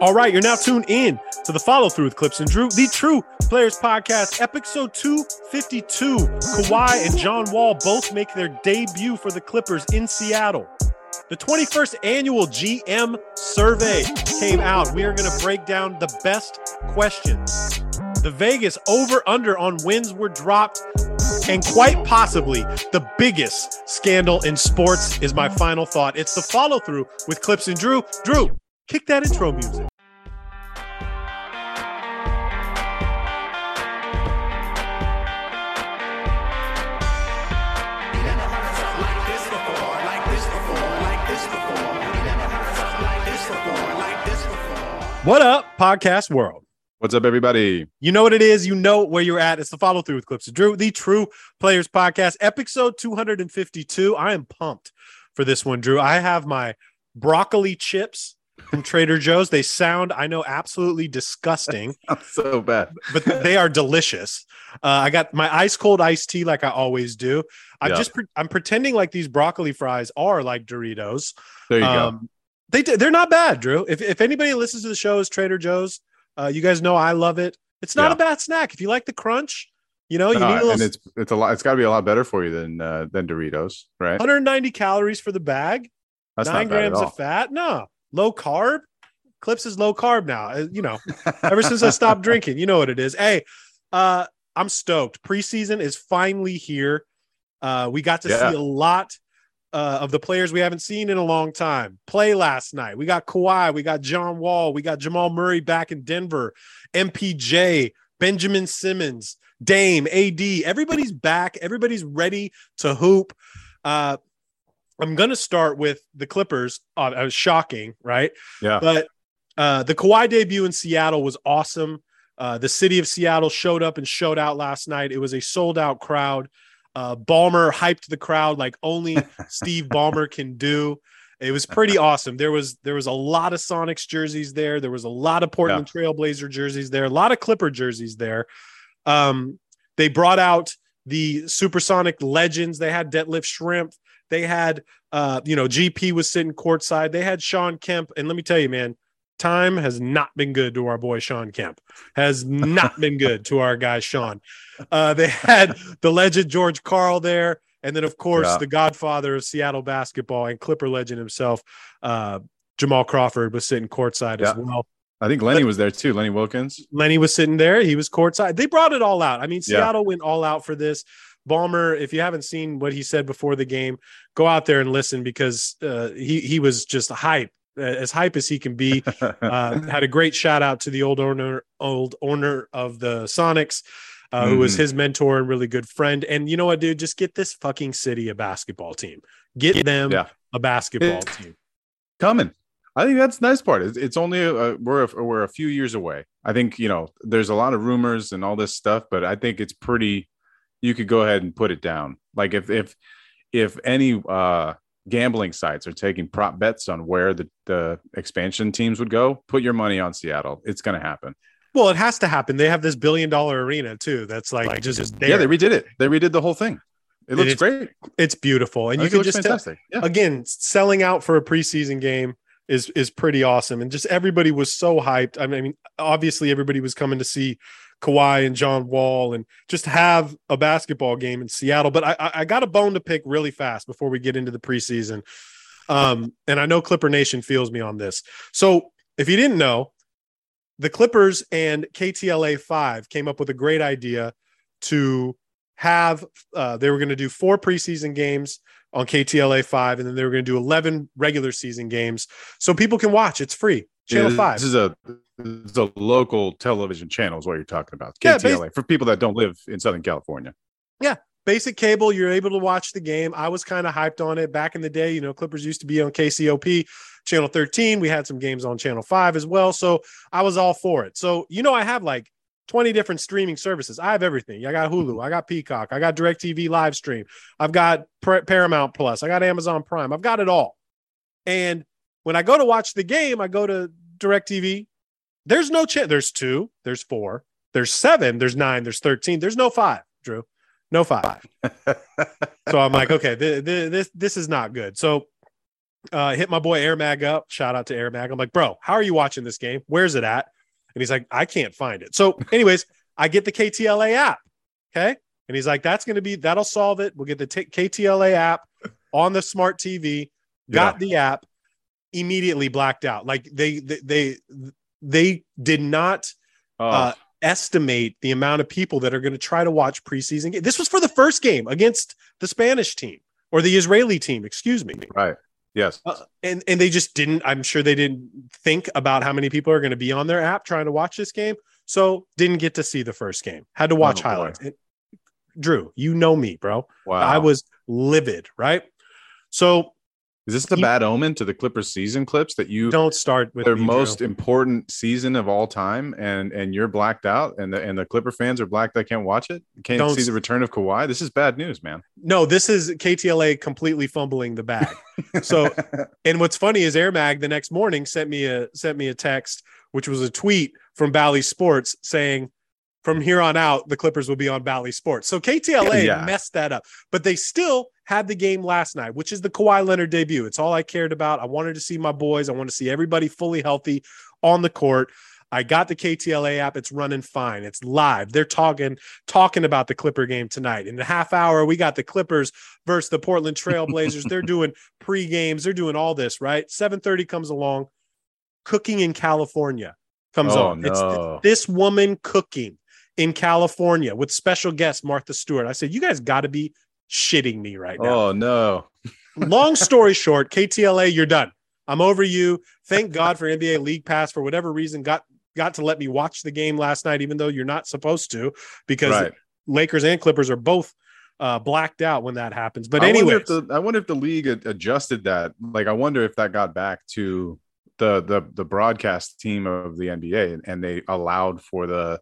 All right, you're now tuned in to the follow through with Clipps and Drew, the True Players Podcast, episode 252. Kawhi and John Wall both make their debut for the Clippers in Seattle. The 21st annual GM survey came out. We are going to break down the best questions. The Vegas over under on wins were dropped, and quite possibly the biggest scandal in sports is my final thought. It's the follow through with Clipps and Drew. Drew, kick that intro music. What up, podcast world? What's up, everybody? You know what it is. You know where you're at. It's the follow through with Clipps of Drew, the True Players Podcast, episode 252. I am pumped for this one, Drew. I have my broccoli chips from Trader Joe's. They sound, I know, absolutely disgusting. so bad, but they are delicious. Uh, I got my ice cold iced tea, like I always do. I'm yeah. just, pre- I'm pretending like these broccoli fries are like Doritos. There you um, go they they're not bad, Drew. If if anybody listens to the show is Trader Joe's, uh, you guys know I love it. It's not yeah. a bad snack if you like the crunch. You know, you need a little... and it's it's a lot. It's got to be a lot better for you than uh, than Doritos, right? 190 calories for the bag. That's nine grams of fat. No, low carb. Clipps is low carb now. Uh, you know, ever since I stopped drinking, you know what it is. Hey, uh, I'm stoked. Preseason is finally here. Uh, we got to yeah. see a lot uh, of the players we haven't seen in a long time play last night. We got Kawhi, we got John Wall, we got Jamal Murray back in Denver, MPJ, Benjamin Simmons, Dame, AD. Everybody's back. Everybody's ready to hoop. Uh, I'm going to start with the Clippers. Uh, I was shocking, right? Yeah. But uh, the Kawhi debut in Seattle was awesome. Uh, the city of Seattle showed up and showed out last night. It was a sold out crowd. Uh, Ballmer hyped the crowd like only Steve Ballmer can do. It was pretty awesome. There was there was a lot of Sonics jerseys there. There was a lot of Portland yeah. Trailblazer jerseys there. A lot of Clipper jerseys there. Um, they brought out the Supersonic legends. They had Detlef Schrempf. They had uh, you know GP was sitting courtside. They had Shawn Kemp. And let me tell you, man, time has not been good to our boy Shawn Kemp. Has not been good to our guy Shawn. Uh, they had the legend George Karl there, and then of course yeah. the godfather of Seattle basketball and Clipper legend himself, uh, Jamal Crawford was sitting courtside yeah. as well. I think Lenny but, was there too. Lenny Wilkens. Lenny was sitting there. He was courtside. They brought it all out. I mean, Seattle yeah. went all out for this. Ballmer, if you haven't seen what he said before the game, go out there and listen because uh, he he was just hype as hype as he can be. Uh, had a great shout out to the old owner, old owner of the Sonics, uh, mm-hmm. who was mm-hmm. his mentor and really good friend. And you know what, dude? Just get this fucking city a basketball team. Get them yeah. a basketball team. Coming. I think that's the nice part. It's, it's only a, we're a, we're a few years away. I think you know there's a lot of rumors and all this stuff, but I think it's pretty. You could go ahead and put it down. Like if if if any uh gambling sites are taking prop bets on where the, the expansion teams would go, put your money on Seattle. It's going to happen. Well, it has to happen. They have this billion dollar arena too. That's like, like just, just yeah. They redid it. They redid the whole thing. It looks it's, great. It's beautiful, and I you can just tell, yeah. again selling out for a preseason game is is pretty awesome. And just everybody was so hyped. I mean, obviously everybody was coming to see Kawhi and John Wall and just have a basketball game in Seattle. But I, I got a bone to pick really fast before we get into the preseason. Um, and I know Clipper Nation feels me on this. So if you didn't know, the Clippers and KTLA 5 came up with a great idea to have, uh, they were going to do four preseason games on KTLA 5, and then they were going to do 11 regular season games so people can watch. It's free. Channel yeah, 5. This is a the local television channel is what you're talking about. KTLA yeah, for people that don't live in Southern California. Yeah, basic cable. You're able to watch the game. I was kind of hyped on it back in the day. You know, Clippers used to be on KCOP channel 13. We had some games on channel 5 as well. So I was all for it. So, you know, I have like 20 different streaming services. I have everything. I got Hulu, I got Peacock, I got DirecTV live stream, I've got Paramount Plus, I got Amazon Prime, I've got it all. And when I go to watch the game, I go to DirecTV, there's no chance. There's two. There's four. There's seven. There's nine. There's 13. There's no five, Drew. No five. so I'm like, okay, th- th- this this is not good. So uh, hit my boy Air Mag up. Shout out to Air Mag. I'm like, bro, how are you watching this game? Where's it at? And he's like, I can't find it. So, anyways, I get the KTLA app. Okay. And he's like, that's going to be, that'll solve it. We'll get the t- KTLA app on the smart TV, got yeah. the app, immediately blacked out. Like they, they, they, they did not oh. uh, estimate the amount of people that are going to try to watch preseason. Game. This was for the first game against the Spanish team or the Israeli team, excuse me. Right. Yes. Uh, and and they just didn't. I'm sure they didn't think about how many people are going to be on their app trying to watch this game, so didn't get to see the first game. Had to watch oh, highlights. And, Drew, you know me, bro. Wow. I was livid, right? So is this a bad omen to the Clippers season clips that you don't start with their me, most important season of all time and and you're blacked out and the and the Clipper fans are blacked that can't watch it? Can't don't see the return of Kawhi? This is bad news, man. No, this is KTLA completely fumbling the bag. so and what's funny is Air Mag the next morning sent me a sent me a text, which was a tweet from Bally Sports saying from here on out, the Clippers will be on Bally Sports. So KTLA yeah. messed that up, but they still had the game last night, which is the Kawhi Leonard debut. It's all I cared about. I wanted to see my boys. I want to see everybody fully healthy on the court. I got the KTLA app. It's running fine. It's live. They're talking talking about the Clipper game tonight. In a half hour, we got the Clippers versus the Portland Trailblazers. They're doing pre games. They're doing all this right. Seven thirty comes along. Cooking in California comes oh, on. No. It's this woman cooking in California with special guest Martha Stewart. I said, you guys got to be shitting me right now. Oh no. Long story short, KTLA, you're done. I'm over you. Thank God for NBA League Pass for whatever reason got got to let me watch the game last night, even though you're not supposed to, because right. Lakers and Clippers are both uh, blacked out when that happens. But anyway, I wonder if the league adjusted that. Like, I wonder if that got back to the the the broadcast team of the NBA and they allowed for the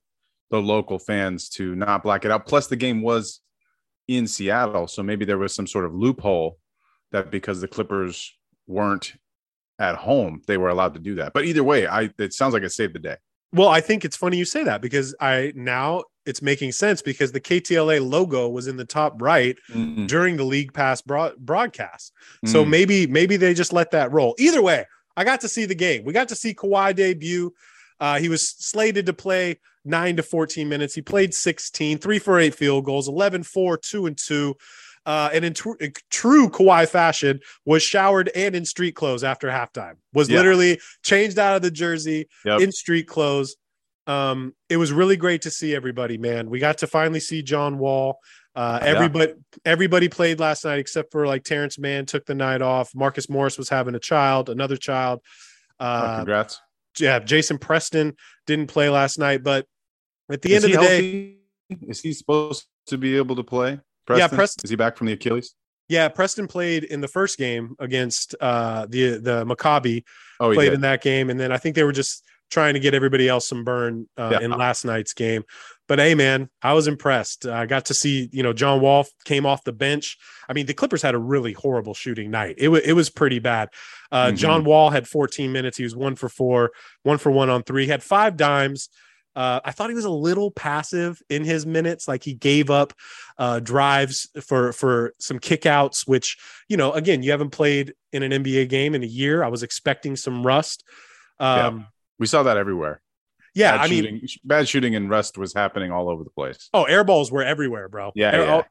the local fans to not black it out. Plus, the game was in Seattle, so maybe there was some sort of loophole that because the Clippers weren't at home, they were allowed to do that. But either way, I it sounds like it saved the day. Well, I think it's funny you say that because I now it's making sense because the KTLA logo was in the top right mm-hmm. during the league pass broad- broadcast. Mm-hmm. So maybe maybe they just let that roll. Either way, I got to see the game. We got to see Kawhi debut. Uh, he was slated to play nine to 14 minutes. He played 16, three for eight field goals, 11, four, two, and two. Uh, and in, tr- in, true Kawhi fashion, was showered and in street clothes after halftime. Was yeah. literally changed out of the jersey yep. in street clothes. Um, it was really great to see everybody, man. We got to finally see John Wall. Uh, everybody, yeah. everybody played last night except for like Terrence Mann took the night off. Marcus Morris was having a child, another child. Uh, oh, congrats. Yeah, Jason Preston didn't play last night, but at the is end of the healthy? day, is he supposed to be able to play? Preston? Yeah, Preston. Is he back from the Achilles? Yeah, Preston played in the first game against uh, the the Maccabi. Oh, played did. in that game, and then I think they were just trying to get everybody else some burn uh, yeah. in last night's game. But hey, man, I was impressed. I got to see, you know, John Wall came off the bench. I mean, the Clippers had a really horrible shooting night. It was it was pretty bad. Uh, mm-hmm. John Wall had 14 minutes. He was one for four, one for one on three. He had five dimes. Uh, I thought he was a little passive in his minutes, like he gave up uh, drives for for some kickouts. Which you know, again, you haven't played in an NBA game in a year. I was expecting some rust. Um, yeah. We saw that everywhere. Yeah, bad I shooting, mean, bad shooting and rust was happening all over the place. Oh, air balls were everywhere, bro. Yeah, air, yeah.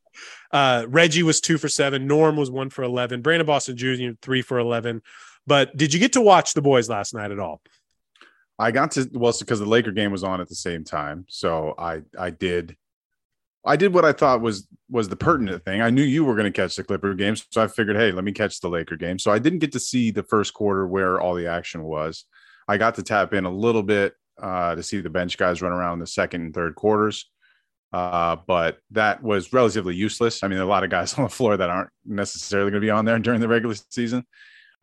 Uh, Reggie was two for seven. Norm was one for eleven. Brandon Boston Jr. three for eleven. But did you get to watch the boys last night at all? I got to well because the Laker game was on at the same time, so I I did I did what I thought was was the pertinent thing. I knew you were going to catch the Clipper game, so I figured, hey, let me catch the Laker game. So I didn't get to see the first quarter where all the action was. I got to tap in a little bit uh, to see the bench guys run around in the second and third quarters, uh, but that was relatively useless. I mean, a lot of guys on the floor that aren't necessarily going to be on there during the regular season,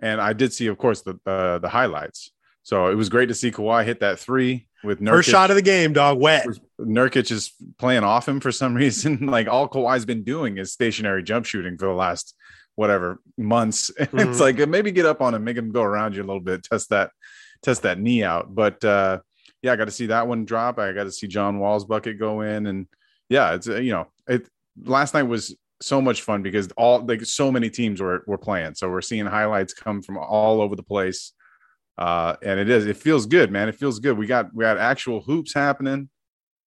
and I did see, of course, the uh, the highlights. So it was great to see Kawhi hit that three with Nurkic. First shot of the game, dog. Wet. Nurkic is playing off him for some reason. like all Kawhi's been doing is stationary jump shooting for the last whatever months. Mm-hmm. it's like maybe get up on him, make him go around you a little bit, test that, test that knee out. But uh, yeah, I got to see that one drop. I got to see John Wall's bucket go in, and yeah, it's uh, you know, it last night was so much fun because all like so many teams were were playing. So we're seeing highlights come from all over the place. Uh, and it is, it feels good, man. It feels good. We got we got actual hoops happening.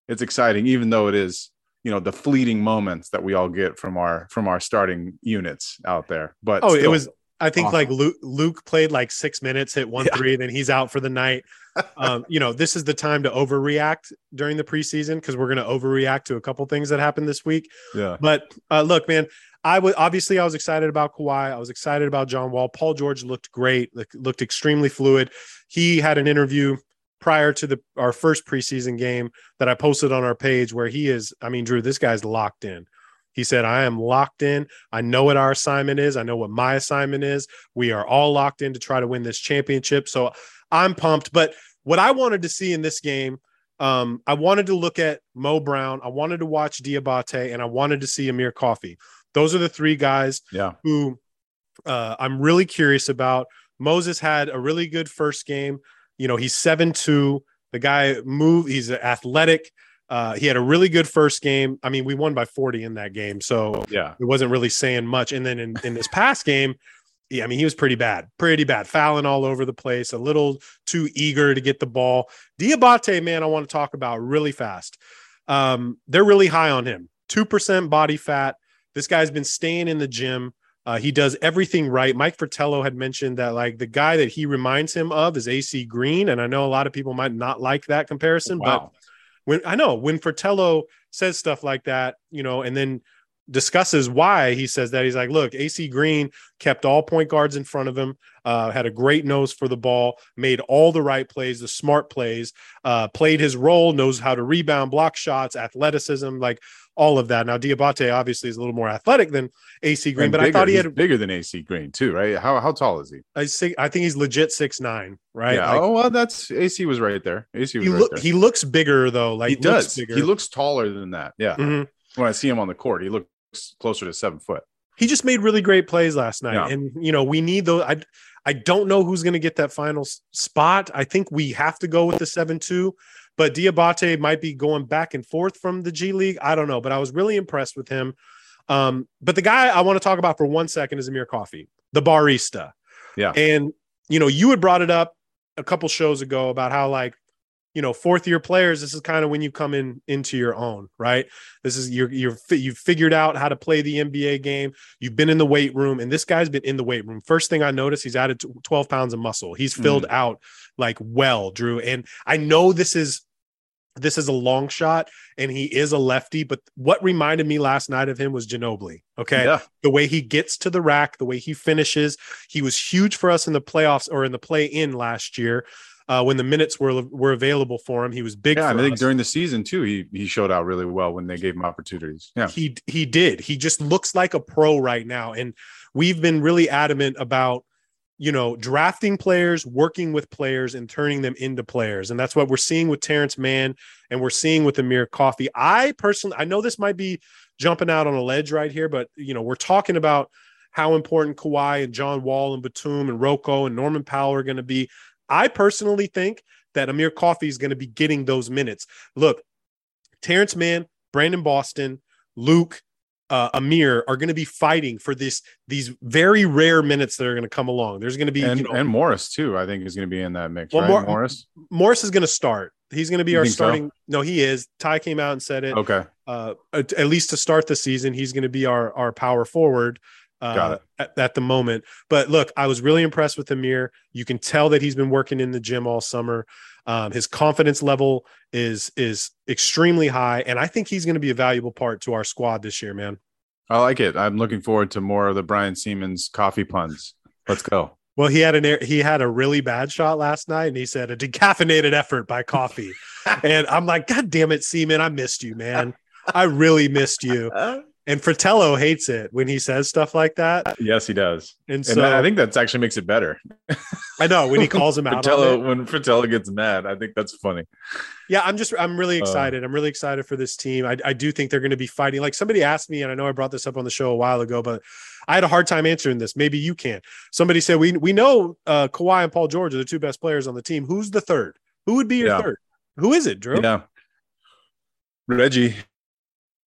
It's exciting, even though it is, you know, the fleeting moments that we all get from our from our starting units out there. But oh, it was I think awesome. like Luke, Luke played like six minutes, hit one yeah. three, then he's out for the night. um, you know, this is the time to overreact during the preseason because we're going to overreact to a couple things that happened this week. Yeah. But uh, look, man, I was obviously I was excited about Kawhi. I was excited about John Wall. Paul George looked great, looked extremely fluid. He had an interview prior to the our first preseason game that I posted on our page where he is. I mean, Drew, this guy's locked in. He said, I am locked in. I know what our assignment is. I know what my assignment is. We are all locked in to try to win this championship. So I'm pumped. But what I wanted to see in this game, um, I wanted to look at Mo Brown. I wanted to watch Diabate and I wanted to see Amir Coffey. Those are the three guys yeah. who uh, I'm really curious about. Moses had a really good first game. You know, he's 7 2. The guy move, he's athletic. Uh, he had a really good first game. I mean, we won by 40 in that game, so yeah, it wasn't really saying much. And then in, in this past game, yeah, I mean, he was pretty bad, pretty bad, fouling all over the place, a little too eager to get the ball. Diabate, man, I want to talk about really fast. Um, they're really high on him. Two percent body fat. This guy's been staying in the gym. Uh, he does everything right. Mike Fratello had mentioned that like the guy that he reminds him of is AC Green, and I know a lot of people might not like that comparison, wow. but when I know when Fratello says stuff like that, you know, and then discusses why he says that he's like, look, AC Green kept all point guards in front of him, uh, had a great nose for the ball, made all the right plays, the smart plays, uh, played his role, knows how to rebound, block shots, athleticism, like all of that. Now Diabate obviously is a little more athletic than AC Green, and but bigger. I thought he he's had bigger than AC Green too, right? How how tall is he? I think I think he's legit six nine, right? Yeah. Like, oh well, that's AC was right there. AC was he, right look, there. he looks bigger though. Like he does. He looks taller than that. Yeah. Mm-hmm. When I see him on the court, he looks closer to seven foot. He just made really great plays last night, yeah. and you know we need those. I I don't know who's going to get that final spot. I think we have to go with the seven two but Diabate might be going back and forth from the G League. I don't know, but I was really impressed with him. Um, but the guy I want to talk about for one second is Amir Coffey, the barista. Yeah. And, you know, you had brought it up a couple shows ago about how, like, you know, fourth year players, this is kind of when you come in into your own, right? This is you're you're you've figured out how to play the NBA game. You've been in the weight room, and this guy's been in the weight room. First thing I noticed, he's added 12 pounds of muscle. He's filled mm. out like well, Drew. And I know this is this is a long shot and he is a lefty but what reminded me last night of him was Ginobili okay? Yeah. the way he gets to the rack the way he finishes. He was huge for us in the playoffs or in the play in last year uh, when the minutes were were available for him. He was big yeah I think us. during the season too he he showed out really well when they gave him opportunities. Yeah. He he did. He just looks like a pro right now. And we've been really adamant about you know, drafting players, working with players, and turning them into players. And that's what we're seeing with Terrence Mann and we're seeing with Amir Coffey. I personally, I know this might be jumping out on a ledge right here, but, you know, we're talking about how important Kawhi and John Wall and Batum and Rocco and Norman Powell are going to be. I personally think that Amir Coffey is going to be getting those minutes. Look, Terrence Mann, Brandon Boston, Luke, uh, Amir are going to be fighting for this these very rare minutes that are going to come along. There's going to be and, you know, and Morris too. I think is going to be in that mix. Well, right? Mor- Morris Morris is going to start. He's going to be you our starting. So? No, he is. Ty came out and said it. Okay. Uh, at, at, least to start the season, he's going to be our our power forward. Uh. At, at the moment, but look, I was really impressed with Amir. You can tell that he's been working in the gym all summer. Um, his confidence level is is extremely high, and I think he's going to be a valuable part to our squad this year, man. I like it. I'm looking forward to more of the Brian Sieman coffee puns. Let's go. Well, he had an he had a really bad shot last night, and he said a decaffeinated effort by coffee, and I'm like, God damn it, Sieman, I missed you, man. I really missed you. And Fratello hates it when he says stuff like that. Yes, he does. And, and so I think that actually makes it better. I know when he calls him out. Fratello, when Fratello gets mad, I think that's funny. Yeah, I'm just I'm really uh, excited. Uh, I'm really excited for this team. I, I do think they're going to be fighting. Like somebody asked me, and I know I brought this up on the show a while ago, but I had a hard time answering this. Maybe you can. Somebody said we we know uh, Kawhi and Paul George are the two best players on the team. Who's the third? Who would be your yeah. third? Who is it, Drew? Yeah, Reggie.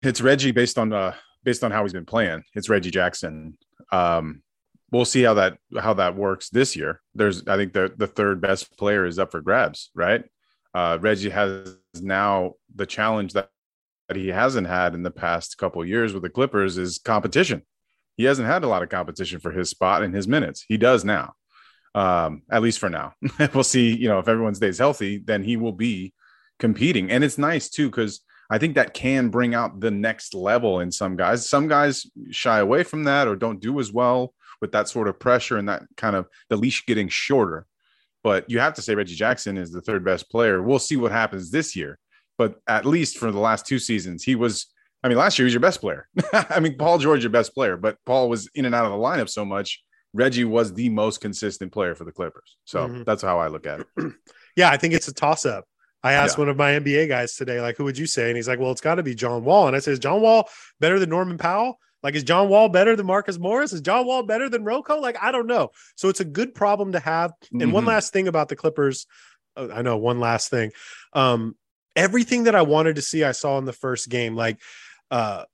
It's Reggie based on uh, based on how he's been playing. It's Reggie Jackson. Um, we'll see how that how that works this year. There's I think the the third best player is up for grabs, right? Uh, Reggie has now the challenge that, that he hasn't had in the past couple years with the Clippers is competition. He hasn't had a lot of competition for his spot and his minutes. He does now, um, at least for now. we'll see. You know, if everyone stays healthy, then he will be competing, and it's nice too because I think that can bring out the next level in some guys. Some guys shy away from that or don't do as well with that sort of pressure and that kind of the leash getting shorter. But you have to say Reggie Jackson is the third best player. We'll see what happens this year. But at least for the last two seasons, he was. I mean, last year he was your best player. I mean, Paul George, your best player, but Paul was in and out of the lineup so much. Reggie was the most consistent player for the Clippers. So mm-hmm. that's how I look at it. yeah, I think it's a toss up. I asked yeah. one of my NBA guys today, like, who would you say? And he's like, well, it's got to be John Wall. And I said, is John Wall better than Norman Powell? Like, is John Wall better than Marcus Morris? Is John Wall better than Rocco? Like, I don't know. So it's a good problem to have. And mm-hmm. one last thing about the Clippers, uh, I know one last thing. Um, everything that I wanted to see, I saw in the first game. Like, uh,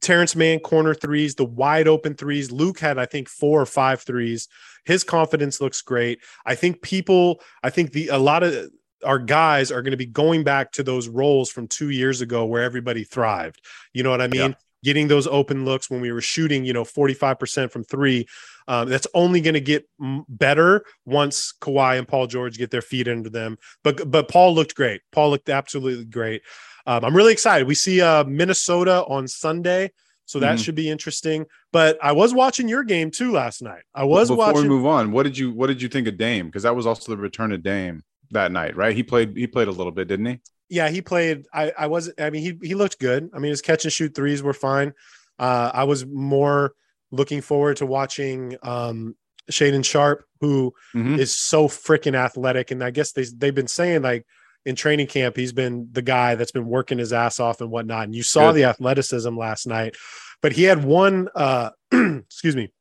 Terrence Mann corner threes, the wide open threes. Luke had, I think, four or five threes. His confidence looks great. I think people, I think the a lot of our guys are going to be going back to those roles from two years ago where everybody thrived. You know what I mean? Yeah. Getting those open looks when we were shooting, you know, 45% from three. Um, that's only going to get better once Kawhi and Paul George get their feet under them. But but Paul looked great. Paul looked absolutely great. Um, I'm really excited. We see uh, Minnesota on Sunday. So that mm-hmm. should be interesting. But I was watching your game too last night. I was Before watching. we move on, what did you what did you think of Dame? Because that was also the return of Dame that night, right? He played he played a little bit, didn't he? Yeah, he played. I I was I mean he he looked good. I mean his catch and shoot threes were fine. Uh, I was more looking forward to watching um Shaedon Sharpe, who mm-hmm. is so freaking athletic, and I guess they they've been saying like in training camp he's been the guy that's been working his ass off and whatnot. And you saw good. the athleticism last night, but he had one. uh Excuse me,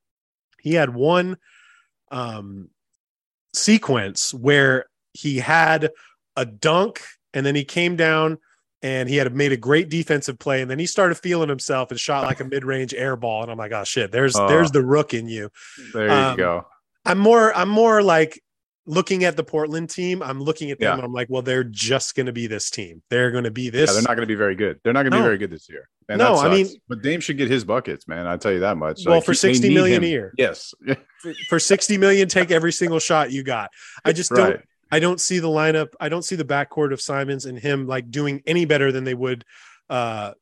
he had one um sequence where he had a dunk and then he came down and he had made a great defensive play and then he started feeling himself and shot like a mid-range air ball and i'm like oh shit there's oh, there's the rook in you. There you um, go. I'm more i'm more like looking at the portland team i'm looking at them yeah. and i'm like well they're just going to be this team. They're going to be this yeah, they're not going to be very good. They're not going to no. be very good this year. And no i mean but dame should get his buckets man i tell you that much. Well like, for 60 million him. a year. Yes. For, for 60 million take every single shot you got. I just right. don't I don't see the lineup. I don't see the backcourt of Simons and him like doing any better than they would, uh,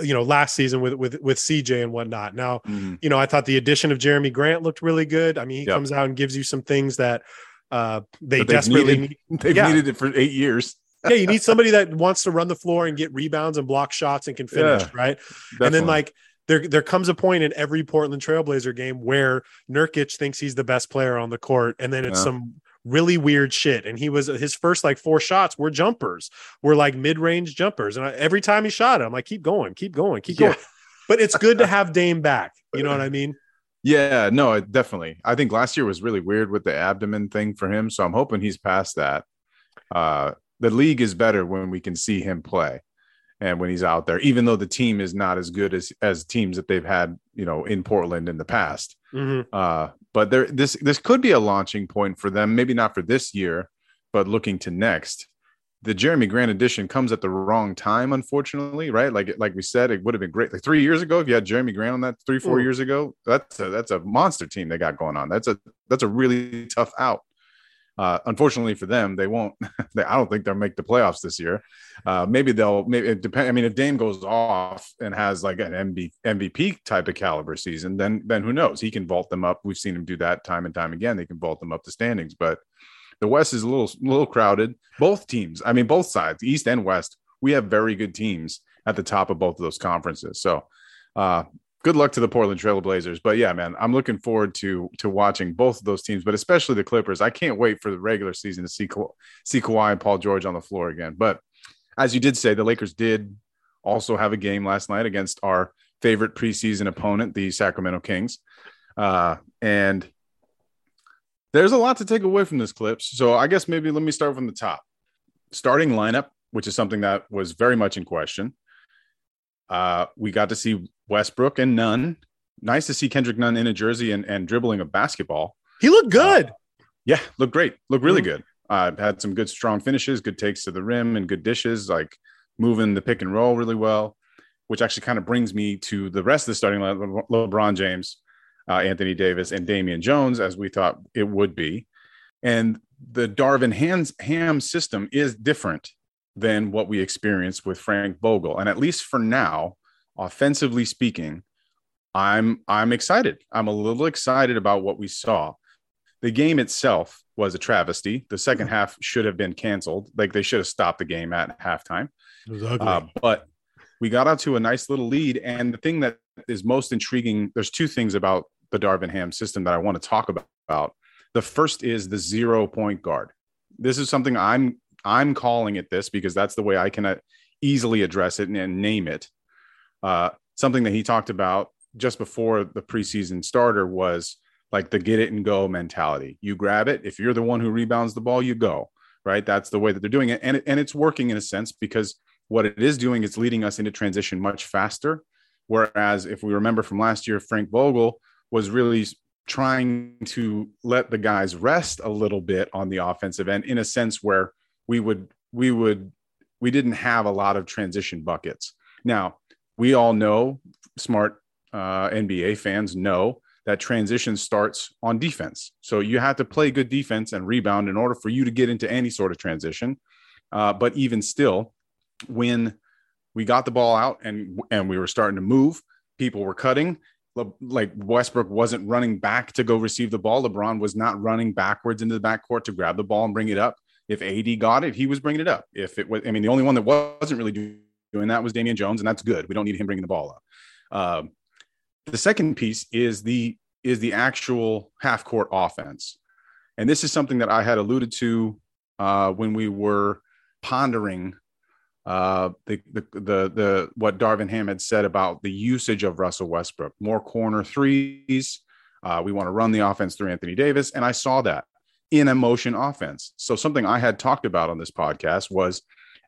you know, last season with with with CJ and whatnot. Now, mm-hmm. you know, I thought the addition of Jerami Grant looked really good. I mean, he yep. comes out and gives you some things that uh, they desperately needed, need. They've yeah. needed it for eight years. yeah, you need somebody that wants to run the floor and get rebounds and block shots and can finish, yeah, right? Definitely. And then like there there comes a point in every Portland Trailblazer game where Nurkic thinks he's the best player on the court, and then it's yeah. some really weird shit. And he was his first like four shots were jumpers, were like mid range jumpers. And I, every time he shot it, I'm like, keep going, keep going, keep going. But it's good to have Dame back. You know what I mean? Yeah, no, definitely. I think last year was really weird with the abdomen thing for him. So I'm hoping he's past that. Uh, the league is better when we can see him play and when he's out there, even though the team is not as good as as teams that they've had, you know, in Portland in the past. Mm-hmm. Uh, but there, this this could be a launching point for them. Maybe not for this year, but looking to next. The Jerami Grant edition comes at the wrong time, unfortunately. Right, like like we said, it would have been great. Like three years ago, if you had Jerami Grant on that, three four mm. years ago, that's a, that's a monster team they got going on. That's a that's a really tough out. Uh, unfortunately for them, they won't. They, I don't think they'll make the playoffs this year. Uh, maybe they'll. Maybe it depend. I mean, if Dame goes off and has like an MB, MVP type of caliber season, then then who knows? He can vault them up. We've seen him do that time and time again. They can vault them up the standings, but the West is a little little crowded. Both teams. I mean, both sides, East and West. We have very good teams at the top of both of those conferences. So uh, good luck to the Portland Trailblazers. But yeah, man, I'm looking forward to to watching both of those teams, but especially the Clippers. I can't wait for the regular season to see Ka- see Kawhi and Paul George on the floor again. But as you did say, the Lakers did also have a game last night against our favorite preseason opponent, the Sacramento Kings, uh, and there's a lot to take away from this clips. So I guess maybe let me start from the top. Starting lineup, which is something that was very much in question. Uh, we got to see Westbrook and Nunn. Nice to see Kendrick Nunn in a jersey and, and dribbling a basketball. He looked good. Uh, yeah, looked great. Looked really mm-hmm. good. Uh, had some good strong finishes, good takes to the rim, and good dishes. Like moving the pick and roll really well, which actually kind of brings me to the rest of the starting line: Le- LeBron James, uh, Anthony Davis, and Damian Jones, as we thought it would be. And the Darvin Ham system is different than what we experienced with Frank Vogel, and at least for now, offensively speaking, I'm I'm excited. I'm a little excited about what we saw. The game itself was a travesty. The second half should have been canceled. Like they should have stopped the game at halftime. It was ugly. Uh, but we got out to a nice little lead. And the thing that is most intriguing, there's two things about the Darvin Ham system that I want to talk about. The first is the zero point guard. This is something I'm I'm calling it this because that's the way I can uh, easily address it and, and name it. Uh, something that he talked about just before the preseason starter was like the get it and go mentality. You grab it. If you're the one who rebounds the ball, you go. Right. That's the way that they're doing it, and and it's working in a sense because what it is doing is leading us into transition much faster. Whereas if we remember from last year, Frank Vogel was really trying to let the guys rest a little bit on the offensive end in a sense where we would we would we didn't have a lot of transition buckets. Now we all know smart uh, NBA fans know that transition starts on defense. So you have to play good defense and rebound in order for you to get into any sort of transition. Uh, but even still, when we got the ball out and and we were starting to move, people were cutting. Like Westbrook wasn't running back to go receive the ball. LeBron was not running backwards into the backcourt to grab the ball and bring it up. If AD got it, he was bringing it up. If it was, I mean, the only one that wasn't really doing that was Damian Jones, and that's good. We don't need him bringing the ball up. Uh, the second piece is the is the actual half court offense, and this is something that I had alluded to uh, when we were pondering uh, the, the the the what Darvin Ham had said about the usage of Russell Westbrook, more corner threes. Uh, we want to run the offense through Anthony Davis, and I saw that in a motion offense. So something I had talked about on this podcast was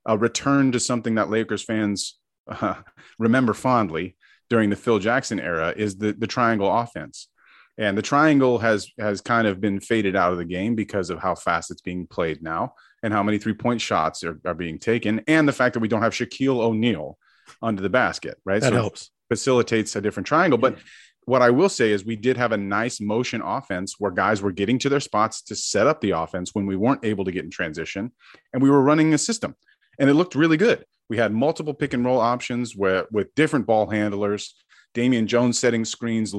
a return to something that Lakers fans uh, remember fondly, during the Phil Jackson era is the the triangle offense. And the triangle has has kind of been faded out of the game because of how fast it's being played now and how many three-point shots are, are being taken and the fact that we don't have Shaquille O'Neal under the basket, right? That so helps. Facilitates a different triangle. But what I will say is we did have a nice motion offense where guys were getting to their spots to set up the offense when we weren't able to get in transition. And we were running a system and it looked really good. We had multiple pick and roll options where with different ball handlers. Damian Jones setting screens,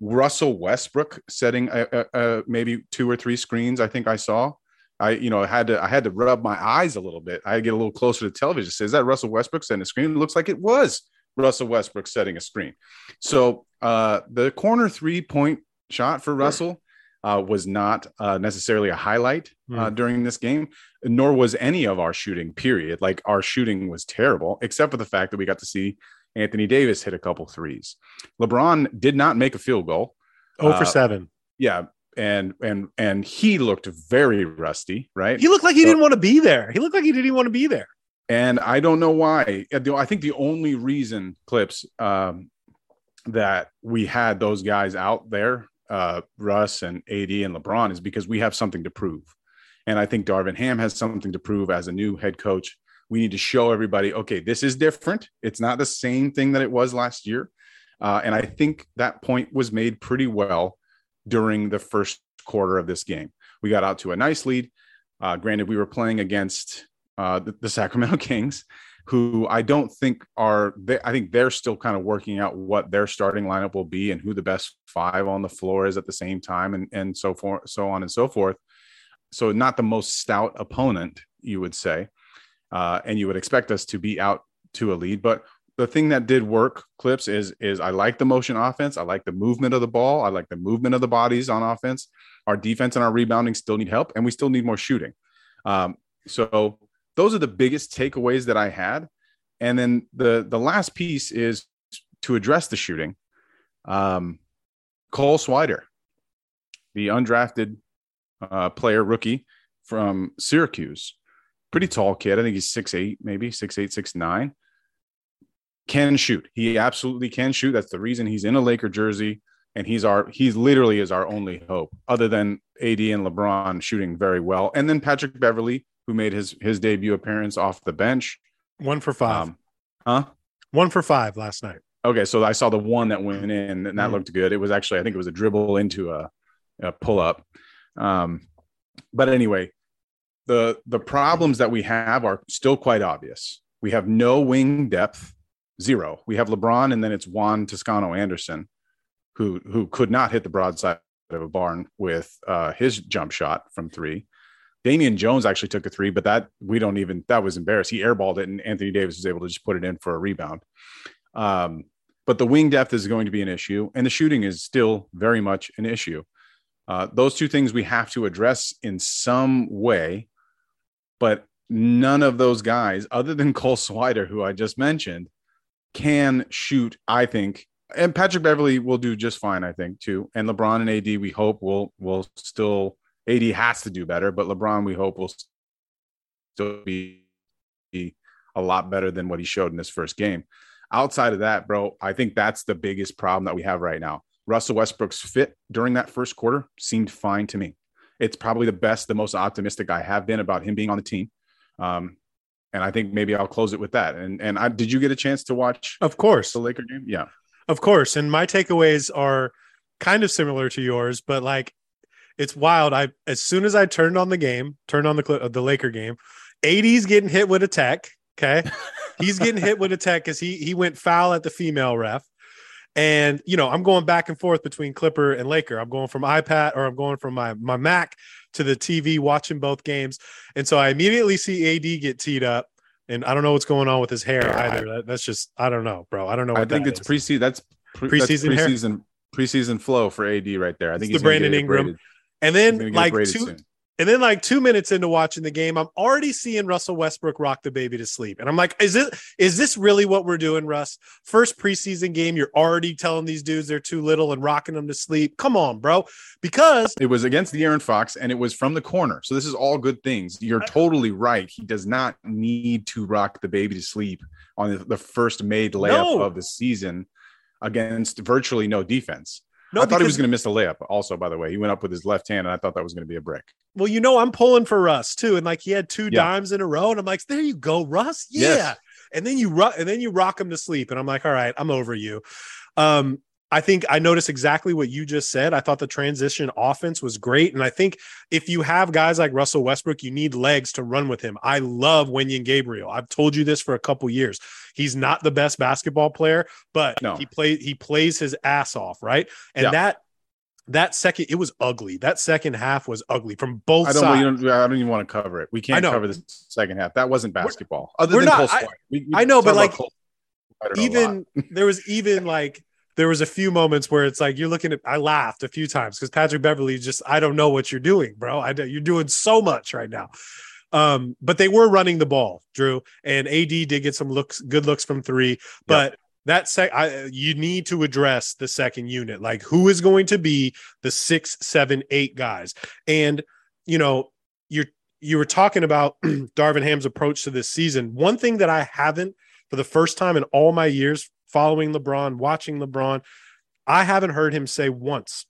Russell Westbrook setting a, a, a, maybe two or three screens. I think I saw. I you know had to I had to rub my eyes a little bit. I get a little closer to television. Says that Russell Westbrook setting a screen? It looks like it was Russell Westbrook setting a screen. So uh, the corner three point shot for Russell uh, was not uh, necessarily a highlight mm. during this game, nor was any of our shooting, period. Like our shooting was terrible, except for the fact that we got to see Anthony Davis hit a couple threes. LeBron did not make a field goal. Oh for uh, 7. Yeah. And and and he looked very rusty, right? He looked like he so, didn't want to be there. He looked like he didn't want to be there. And I don't know why. I think the only reason clips um, that we had those guys out there uh, Russ and AD and LeBron is because we have something to prove. And I think Darvin Ham has something to prove as a new head coach. We need to show everybody, okay, this is different. It's not the same thing that it was last year. Uh, and I think that point was made pretty well during the first quarter of this game. We got out to a nice lead. Uh, granted, we were playing against uh, the, the Sacramento Kings, who I don't think are they, I think they're still kind of working out what their starting lineup will be and who the best five on the floor is at the same time and and so forth so on and so forth. So not the most stout opponent, you would say. Uh, and you would expect us to be out to a lead. But the thing that did work, clips, is is I like the motion offense. I like the movement of the ball. I like the movement of the bodies on offense. Our defense and our rebounding still need help, and we still need more shooting. Um, so those are the biggest takeaways that I had. And then the the last piece is to address the shooting. Um, Cole Swider, the undrafted uh, player rookie from Syracuse, pretty tall kid. I think he's six eight, maybe six eight, six nine. can shoot. He absolutely can shoot. That's the reason he's in a Laker jersey, and he's our he's literally is our only hope, other than AD and LeBron shooting very well, and then Patrick Beverley, who made his his debut appearance off the bench, one for five, um, huh? One for five last night. Okay, so I saw the one that went in, and that mm. looked good. It was actually, I think it was a dribble into a, a pull up. Um, but anyway, the the problems that we have are still quite obvious. We have no wing depth, zero. We have LeBron, and then it's Juan Toscano Anderson, who who could not hit the broadside of a barn with uh, his jump shot from three. Damian Jones actually took a three, but that we don't even that was embarrassed. He airballed it, and Anthony Davis was able to just put it in for a rebound. Um, but the wing depth is going to be an issue, and the shooting is still very much an issue. Uh, those two things we have to address in some way, but none of those guys, other than Cole Swider, who I just mentioned, can shoot. I think, and Patrick Beverley will do just fine. I think too, and LeBron and AD, we hope will will still. AD has to do better, but LeBron, we hope will still be a lot better than what he showed in his first game outside of that, bro, I think that's the biggest problem that we have right now. Russell Westbrook's fit during that first quarter seemed fine to me. It's probably the best, the most optimistic I have been about him being on the team. Um, and I think maybe I'll close it with that. And and I did you get a chance to watch? Of course, the Laker game. Yeah, of course. And my takeaways are kind of similar to yours, but like it's wild. I as soon as I turned on the game, turned on the uh, the Laker game, AD's getting hit with a tech. Okay. He's getting hit with a tech because he he went foul at the female ref. And you know, I'm going back and forth between Clipper and Laker. I'm going from iPad or I'm going from my my Mac to the TV watching both games. And so I immediately see AD get teed up. And I don't know what's going on with his hair yeah, either. That, that's just I don't know, bro. I don't know. I think it's preseason. That's pre- preseason that's preseason preseason flow for AD right there. I think it's the Brandon Ingram. And then like two, soon. And then, like two minutes into watching the game, I'm already seeing Russell Westbrook rock the baby to sleep. And I'm like, is it is this really what we're doing, Russ? First preseason game, you're already telling these dudes they're too little and rocking them to sleep. Come on, bro. Because it was against De'Aaron Fox and it was from the corner. So this is all good things. You're totally right. He does not need to rock the baby to sleep on the first made layup no. of the season against virtually no defense. No, I thought he was going to miss a layup. Also, by the way, he went up with his left hand, and I thought that was going to be a brick. Well, you know, I'm pulling for Russ too, and like he had two yeah. dimes in a row, and I'm like, there you go, Russ. Yeah. Yes. And then you rock, and then you rock him to sleep, and I'm like, all right, I'm over you. Um, I think I noticed exactly what you just said. I thought the transition offense was great. And I think if you have guys like Russell Westbrook, you need legs to run with him. I love Wenyen Gabriel. I've told you this for a couple years. He's not the best basketball player, but no. he play he plays his ass off, right? And yeah. that that second it was ugly. That second half was ugly from both I don't, sides. Don't, I don't even want to cover it. We can't cover the second half. That wasn't basketball. We're, Other we're than not, I, we, we I know, but like even there was even like there was a few moments where it's like you're looking at I laughed a few times because Patrick Beverley just I don't know what you're doing, bro. I you're doing so much right now. Um, but they were running the ball, Drew, and AD did get some looks, good looks from three. But yep. that sec, I, you need to address the second unit, like who is going to be the six, seven, eight guys, and you know you're you were talking about Darvin Ham's approach to this season. One thing that I haven't, for the first time in all my years following LeBron, watching LeBron. I haven't heard him say once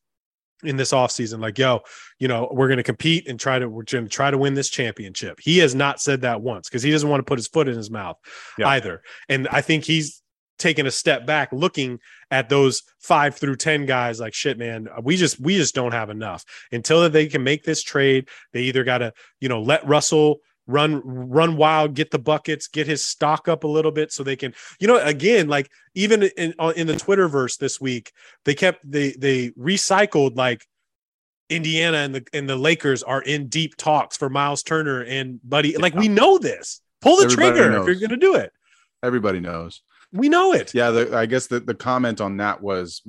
in this offseason, like, yo, you know, we're going to compete and try to, we're going to try to win this championship. He has not said that once because he doesn't want to put his foot in his mouth yeah. either. And I think he's taken a step back looking at those five through 10 guys like shit, man, we just, we just don't have enough until that they can make this trade. They either got to, you know, let Russell run run wild, get the buckets, get his stock up a little bit so they can, you know, again, like even in in the Twitterverse this week, they kept they they recycled like Indiana and the and the Lakers are in deep talks for Myles Turner and Buddy. Like we know this. Pull the Everybody trigger knows. if you're going to do it. Everybody knows. We know it. Yeah, the, I guess the, the comment on that was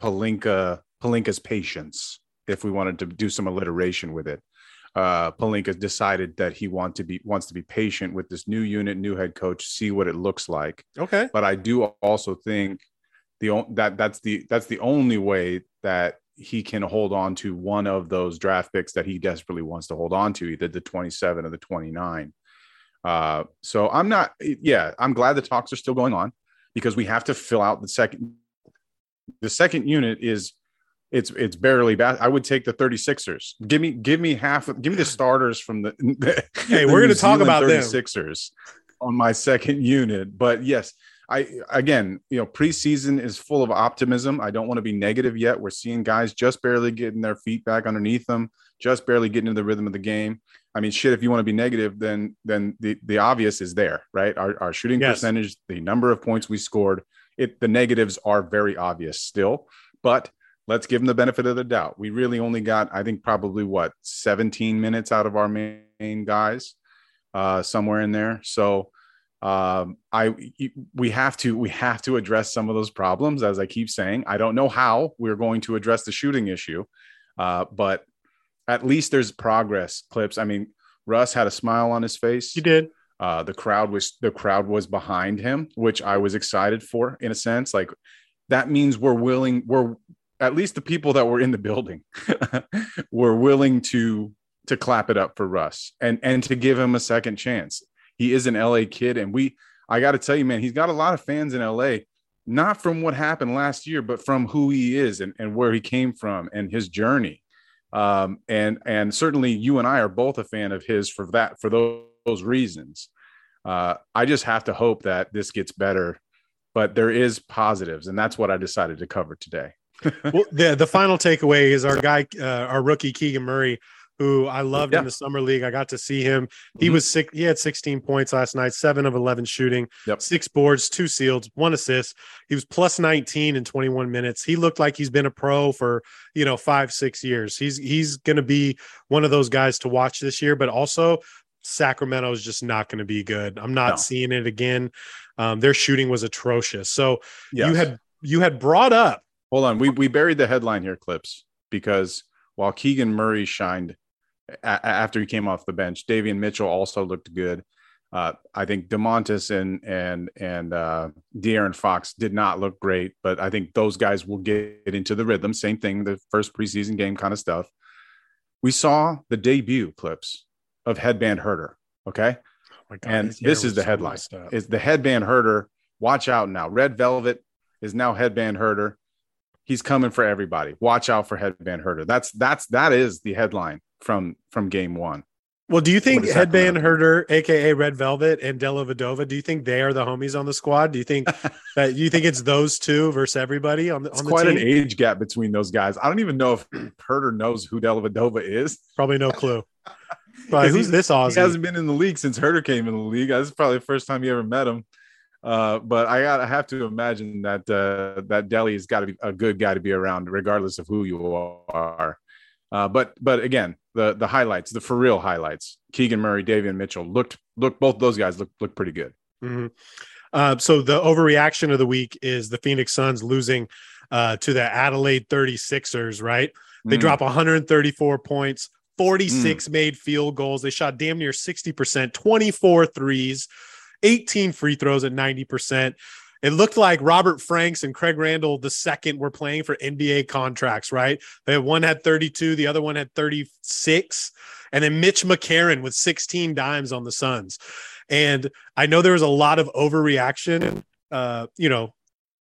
Pelinka Pelinka's patience. If we wanted to do some alliteration with it, uh, Pelinka decided that he want to be wants to be patient with this new unit, new head coach, see what it looks like. Okay, but I do also think the that that's the that's the only way that he can hold on to one of those draft picks that he desperately wants to hold on to, either the 27 or the 29. Uh, so I'm not, yeah, I'm glad the talks are still going on, because we have to fill out the second. The second unit is it's it's barely bad. I would take the 36ers. Give me give me half give me the starters from the, the Hey, we're going to talk about 36ers on my second unit. But yes, I again, you know, preseason is full of optimism. I don't want to be negative yet. We're seeing guys just barely getting their feet back underneath them, just barely getting into the rhythm of the game. I mean, shit, if you want to be negative, then then the the obvious is there, right? Our our shooting yes. percentage, the number of points we scored, it the negatives are very obvious still, but let's give them the benefit of the doubt. We really only got, I think, probably what 17 minutes out of our main guys, uh, somewhere in there. So um, I we have to we have to address some of those problems. As I keep saying, I don't know how we're going to address the shooting issue, uh, but at least there's progress. Clips. I mean, Russ had a smile on his face. He did. Uh, the crowd was the crowd was behind him, which I was excited for in a sense. Like that means we're willing. We're at least the people that were in the building were willing to to clap it up for Russ and and to give him a second chance. He is an LA kid, and we I got to tell you, man, he's got a lot of fans in LA, not from what happened last year, but from who he is and, and where he came from and his journey. Um, and and certainly you and I are both a fan of his for that for those, those reasons. Uh, I just have to hope that this gets better, but there is positives, and that's what I decided to cover today well, the the final takeaway is our guy, uh, our rookie Keegan Murray, who I loved yeah. in the summer league. I got to see him. He mm-hmm. was sick. He had 16 points last night, seven of 11 shooting, yep. six boards, two seals, one assist. He was plus 19 in 21 minutes. He looked like he's been a pro for you know five, six years. He's he's going to be one of those guys to watch this year. But also, Sacramento is just not going to be good. I'm not no. seeing it again. Um, their shooting was atrocious. So yes. you had you had brought up Hold on. We we buried the headline here, clips, because while Keegan Murray shined a- after he came off the bench, Davion Mitchell also looked good. Uh, I think Domantas and and and uh, De'Aaron Fox did not look great, but I think those guys will get into the rhythm. Same thing, the first preseason game kind of stuff. We saw the debut clips of Headband Huerter. Okay, oh God, and this is the headline: is the Headband Huerter. Watch out now. Red Velvet is now Headband Huerter he's coming for everybody. Watch out for Headband Huerter. That's that's that is the headline from from game one. Well, do you think Headband Huerter, aka Red Velvet, and Dellavedova, do you think they are the homies on the squad? Do you think that you think it's those two versus everybody on the it's on the quite team? an age gap between those guys. I don't even know if Huerter knows who Dellavedova is. Probably no clue. Probably who's this Aussie? He hasn't been in the league since Huerter came in the league. This is probably the first time you ever met him. Uh, but I got I have to imagine that uh, that Delly has got to be a good guy to be around, regardless of who you are. Uh, but but again, the the highlights, the for real highlights, Keegan Murray, Davion Mitchell looked look both those guys look look pretty good. Mm-hmm. Uh, so the overreaction of the week is the Phoenix Suns losing uh, to the Adelaide 36ers. Right, they mm. drop 134 points. 46 mm. made field goals. They shot damn near 60%, 24 threes. 18 free throws at 90%. It looked like Robert Franks and Craig Randall the second were playing for NBA contracts, right? They one had 32, the other one had 36, and then Mitch McCarron with 16 dimes on the Suns. And I know there was a lot of overreaction, uh, you know,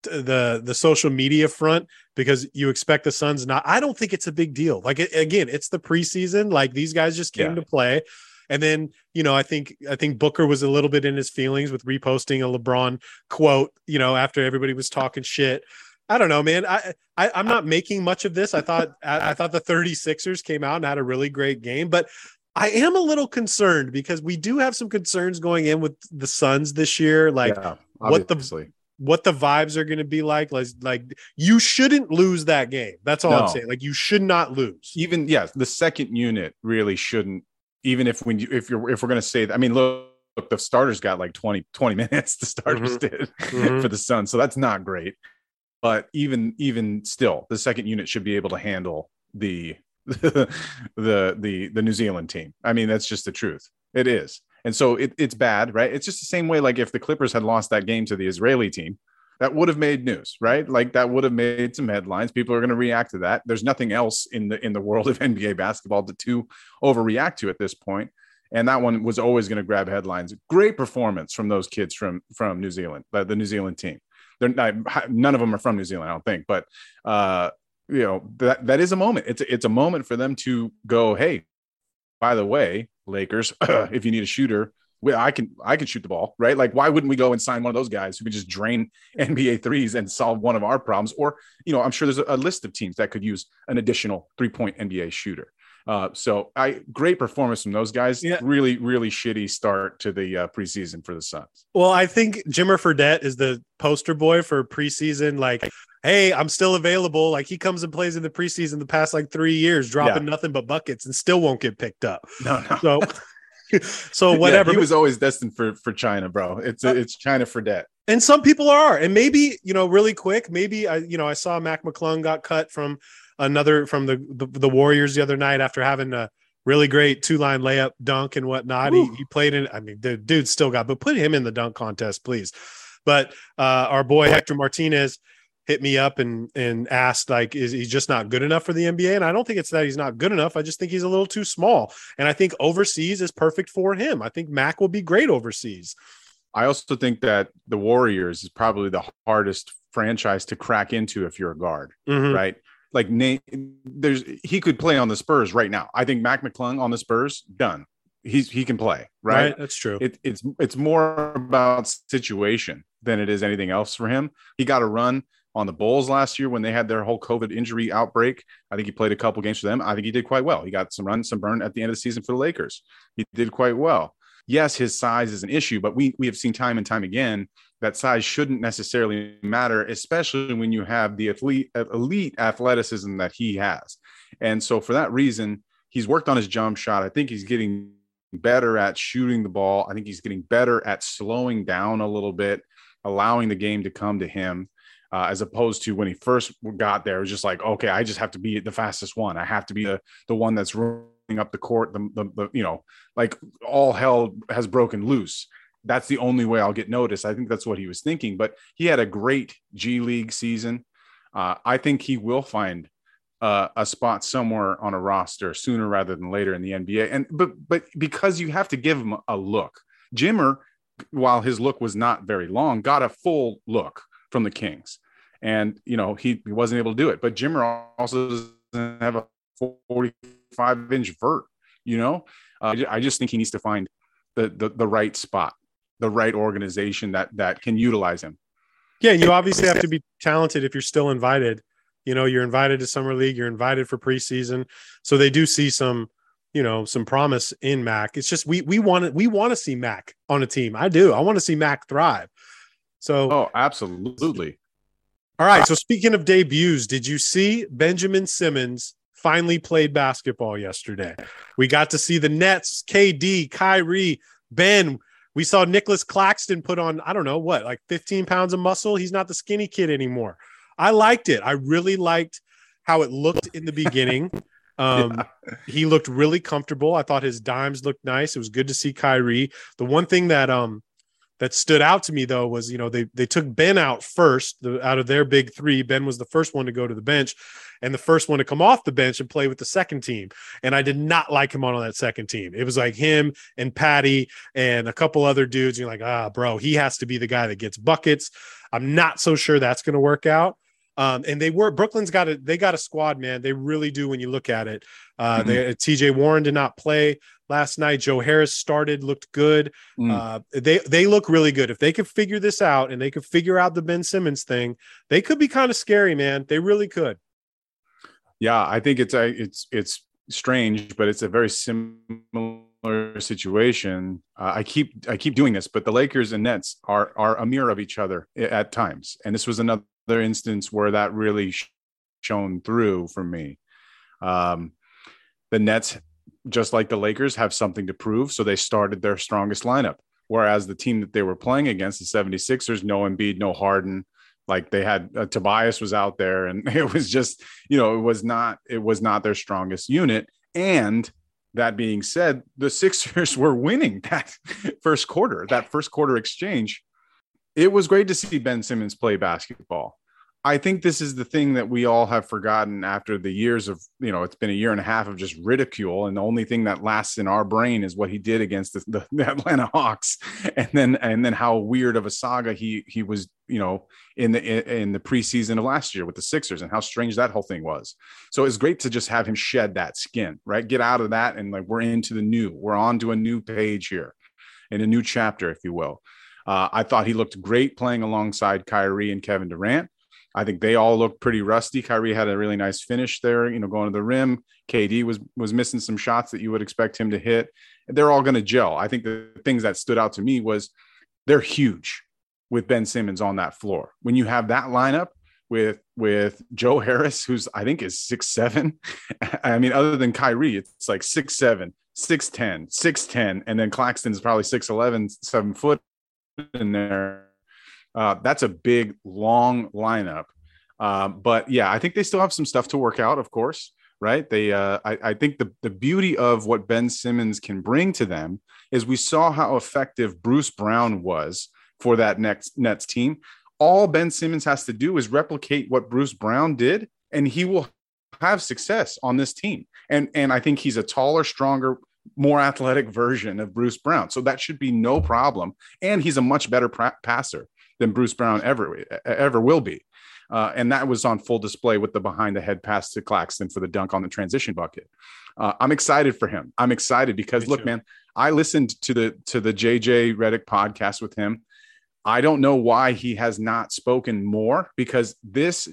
the the social media front because you expect the Suns not. I don't think it's a big deal. Like again, it's the preseason. Like these guys just came yeah. to play. And then, you know, I think I think Booker was a little bit in his feelings with reposting a LeBron quote, you know, after everybody was talking shit. I don't know, man. I, I am not making much of this. I thought I, I thought the 36ers came out and had a really great game, but I am a little concerned because we do have some concerns going in with the Suns this year. Like yeah, what the what the vibes are going to be like. Like, like you shouldn't lose that game. That's all no. I'm saying. Like you should not lose. Even yes, the second unit really shouldn't even if when you if you're if we're going to say that, I mean, look, look, the starters got like 20 20 minutes. The starters mm-hmm. did mm-hmm. for the Sun, so that's not great. But even even still, the second unit should be able to handle the the the the New Zealand team. I mean, that's just the truth. It is. And so it, it's bad, right? It's just the same way like if the Clippers had lost that game to the Israeli team, that would have made news, right? Like that would have made some headlines. People are going to react to that. There's nothing else in the in the world of NBA basketball to, to overreact to at this point. And that one was always going to grab headlines. Great performance from those kids from from New Zealand, the New Zealand team. they're not, none of them are from New Zealand, I don't think, but uh, you know that that is a moment. It's it's a moment for them to go, hey, by the way, Lakers, if you need a shooter, I can I can shoot the ball, right? Like, why wouldn't we go and sign one of those guys who can just drain NBA threes and solve one of our problems? Or, you know, I'm sure there's a, a list of teams that could use an additional three point NBA shooter. Uh, so I great performance from those guys. Yeah. Really, really shitty start to the uh, preseason for the Suns. Well, I think Jimmer Fredette is the poster boy for preseason. Like, hey, I'm still available. Like he comes and plays in the preseason the past like three years, dropping yeah. nothing but buckets and still won't get picked up. No, no. So. so whatever. Yeah, he was always destined for for China, bro. It's uh, it's China Fredette. And some people are, and maybe you know, really quick. Maybe I, you know, I saw Mac McClung got cut from another from the the, the Warriors the other night after having a really great two line layup dunk and whatnot. He, he, played in. I mean, the dude still got, but put him in the dunk contest, please. But uh, our boy Hector Martinez hit me up and and asked like is he just not good enough for the NBA and I don't think it's that he's not good enough. I just think he's a little too small. And I think overseas is perfect for him. I think Mac will be great overseas. I also think that the Warriors is probably the hardest franchise to crack into if you're a guard mm-hmm. right? Like there's he could play on the Spurs right now. I think Mac McClung on the Spurs done. He's he can play right, right that's true. It, it's it's more about situation than it is anything else for him. He got a run on the Bulls last year when they had their whole COVID injury outbreak. I think he played a couple games for them. I think he did quite well. He got some run, some burn at the end of the season for the Lakers. He did quite well. Yes, his size is an issue, but we we have seen time and time again that size shouldn't necessarily matter, especially when you have the elite, elite athleticism that he has. And so for that reason, he's worked on his jump shot. I think he's getting better at shooting the ball. I think he's getting better at slowing down a little bit, allowing the game to come to him uh, as opposed to when he first got there, it was just like, okay, I just have to be the fastest one. I have to be the the one that's running up the court. The, the, the you know, like all hell has broken loose. That's the only way I'll get noticed. I think that's what he was thinking. But he had a great G League season. Uh, I think he will find uh, a spot somewhere on a roster sooner rather than later in the NBA. And but but because you have to give him a look, Jimmer, while his look was not very long, got a full look from the Kings and you know he, he wasn't able to do it. But Jimmer also doesn't have a 45 inch vert. You know, uh, I just think he needs to find the, the the right spot, the right organization that that can utilize him. Yeah, you obviously have to be talented if you're still invited. You know, you're invited to summer league, you're invited for preseason, so they do see some you know some promise in Mac. It's just we we want to we want to see Mac on a team. I do. I want to see Mac thrive. So oh, absolutely. All right. So speaking of debuts, did you see Benjamin Simmons finally played basketball yesterday? We got to see the Nets, KD, Kyrie, Ben. We saw Nicholas Claxton put on, I don't know what, like 15 pounds of muscle. He's not the skinny kid anymore. I liked it. I really liked how it looked in the beginning. Um, yeah. he looked really comfortable. I thought his dimes looked nice. It was good to see Kyrie. The one thing that um that stood out to me though was you know they they took Ben out first the, out of their big three. Ben was the first one to go to the bench, and the first one to come off the bench and play with the second team. And I did not like him on, that second team. It was like him and Patty and a couple other dudes. You're like, ah, bro, he has to be the guy that gets buckets. I'm not so sure that's going to work out. Um, and they were Brooklyn's got a they got a squad, man. They really do when you look at it. Uh, mm-hmm. they, TJ Warren did not play last night. Joe Harris started, looked good. Mm. Uh, they they look really good. If they could figure this out and they could figure out the Ben Simmons thing, they could be kind of scary, man. They really could. Yeah, I think it's a it's it's strange, but it's a very similar situation. Uh, I keep I keep doing this, but the Lakers and Nets are are a mirror of each other at times, and this was another other instance where that really sh- shone through for me. Um, the Nets, just like the Lakers, have something to prove. So they started their strongest lineup. Whereas the team that they were playing against, the 76ers, no Embiid, no Harden, like they had uh, Tobias was out there and it was just, you know, it was not, it was not their strongest unit. And that being said, the Sixers were winning that first quarter, that first quarter exchange it was great to see Ben Simmons play basketball. I think this is the thing that we all have forgotten after the years of, you know, it's been a year and a half of just ridicule. And the only thing that lasts in our brain is what he did against the, the, Atlanta Hawks. And then, and then how weird of a saga he, he was, you know, in the in the preseason of last year with the Sixers and how strange that whole thing was. So it's great to just have him shed that skin, right? Get out of that and like we're into the new. We're on to a new page here, in a new chapter, if you will. Uh, I thought he looked great playing alongside Kyrie and Kevin Durant. I think they all looked pretty rusty. Kyrie had a really nice finish there, you know, going to the rim. KD was was missing some shots that you would expect him to hit. They're all going to gel. I think the things that stood out to me was they're huge with Ben Simmons on that floor. When you have that lineup with with Joe Harris, who's I think is six seven. I mean, other than Kyrie, it's like six seven, six ten, six ten, and then Claxton's probably six eleven, seven foot in there. Uh, that's a big, long lineup. Uh, but yeah, I think they still have some stuff to work out, of course, right? They, uh, I, I, think the, the beauty of what Ben Simmons can bring to them is we saw how effective Bruce Brown was for that next Nets team. All Ben Simmons has to do is replicate what Bruce Brown did, and he will have success on this team. And and I think he's a taller, stronger, more athletic version of Bruce Brown. So that should be no problem. And he's a much better pra- passer than Bruce Brown ever ever will be. Uh, and that was on full display with the behind the head pass to Claxton for the dunk on the transition bucket. Uh, I'm excited for him. I'm excited because Me look, too. man, I listened to the to the JJ Redick podcast with him. I don't know why he has not spoken more because this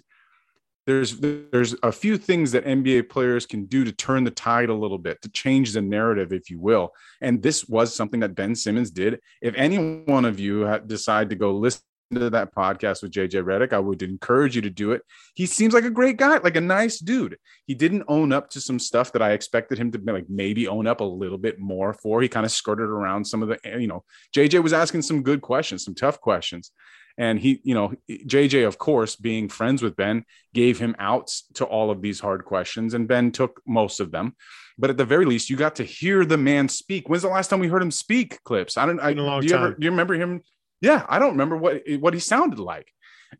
there's there's a few things that NBA players can do to turn the tide a little bit, to change the narrative, if you will. And this was something that Ben Simmons did. If any one of you decide to go listen to that podcast with JJ Redick, I would encourage you to do it. He seems like a great guy, like a nice dude. He didn't own up to some stuff that I expected him to like maybe own up a little bit more for. He kind of skirted around some of the, eh, you know, JJ was asking some good questions, some tough questions. And he, you know, JJ, of course, being friends with Ben, gave him outs to all of these hard questions, and Ben took most of them. But at the very least, you got to hear the man speak. When's the last time we heard him speak? Clips. I don't. I, do you ever? Do you remember him? Yeah, I don't remember what what he sounded like.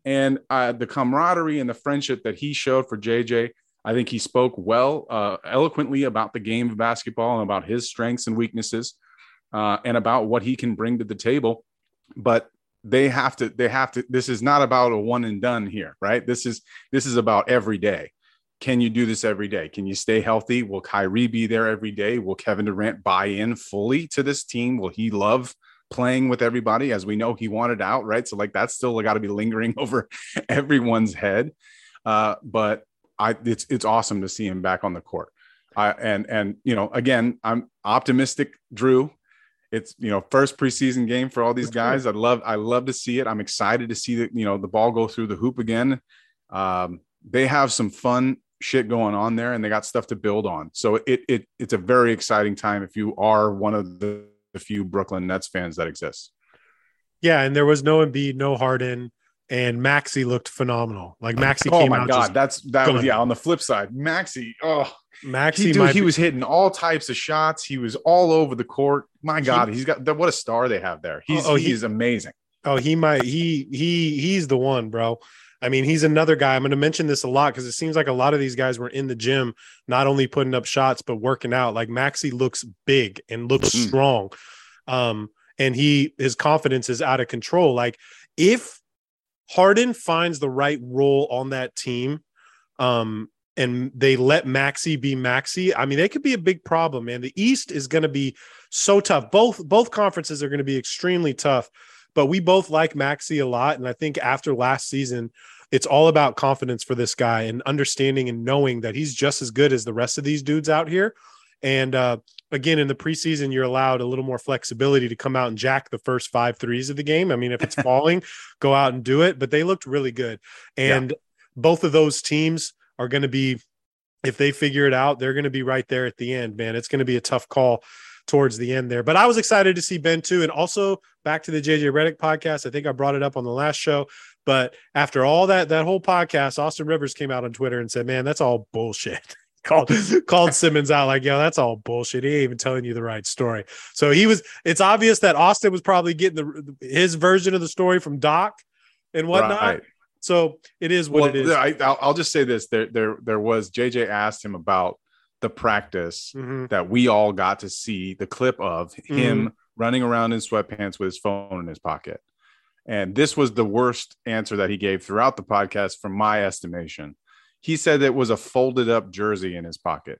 And uh, the camaraderie and the friendship that he showed for JJ, I think he spoke well, uh, eloquently about the game of basketball and about his strengths and weaknesses, uh, and about what he can bring to the table. But they have to they have to this is not about a one and done here right? This is this is about every day. Can you do this every day? Can you stay healthy? Will Kyrie be there every day? Will Kevin Durant buy in fully to this team? Will he love playing with everybody? As we know he wanted out right? So like that's still got to be lingering over everyone's head. Uh, but I it's it's awesome to see him back on the court. I, and and you know again I'm optimistic Drew it's you know first preseason game for all these guys. I love I love to see it. I'm excited to see that you know the ball go through the hoop again. Um, they have some fun shit going on there, and they got stuff to build on. So it it it's a very exciting time if you are one of the, the few Brooklyn Nets fans that exists. Yeah, and there was no Embiid, no Harden, and Maxey looked phenomenal. Like Maxey oh came my out. god, that's that was yeah. On the flip side, Maxey, oh Maxey, he, dude, he was hitting all types of shots. He was all over the court. My God, he, has got what a star they have there. He's oh, he's he, amazing. Oh, he might he he he's the one, bro. I mean, he's another guy. I'm going to mention this a lot because it seems like a lot of these guys were in the gym, not only putting up shots but working out. Like Maxey looks big and looks mm. strong, um, and he his confidence is out of control. Like if Harden finds the right role on that team, um, and they let Maxey be Maxey. I mean, they could be a big problem, man. The East is going to be so tough. Both both conferences are going to be extremely tough, but we both like Maxey a lot, and I think after last season, it's all about confidence for this guy and understanding and knowing that he's just as good as the rest of these dudes out here. And uh, again, in the preseason, you're allowed a little more flexibility to come out and jack the first five threes of the game. I mean, if it's falling, go out and do it. But they looked really good, and yeah. both of those teams are going to be, if they figure it out, they're going to be right there at the end, man. It's going to be a tough call towards the end there. But I was excited to see Ben too. And also back to the JJ Redick podcast. I think I brought it up on the last show. But after all that, that whole podcast, Austin Rivers came out on Twitter and said, Man, that's all bullshit. called called Simmons out like, yo, that's all bullshit. He ain't even telling you the right story. So he was. It's obvious that Austin was probably getting the his version of the story from Doc and whatnot. Right. So it is what well, it is. I, will just say this: there, there, there was JJ asked him about the practice mm-hmm. that we all got to see the clip of him mm-hmm. running around in sweatpants with his phone in his pocket. And this was the worst answer that he gave throughout the podcast, from my estimation. He said it was a folded up jersey in his pocket.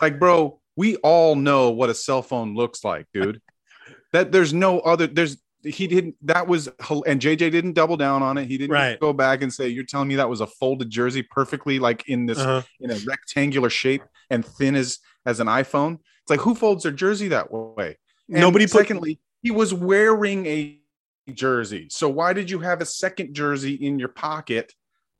Like, bro, we all know what a cell phone looks like, dude. that there's no other, there's, he didn't, that was, and JJ didn't double down on it. He didn't Right. go back and say, You're telling me that was a folded jersey perfectly like in this, Uh-huh. in a rectangular shape and thin as, as an iPhone? It's like, who folds their jersey that way? And Nobody put- secondly, he was wearing a jersey. So why did you have a second jersey in your pocket?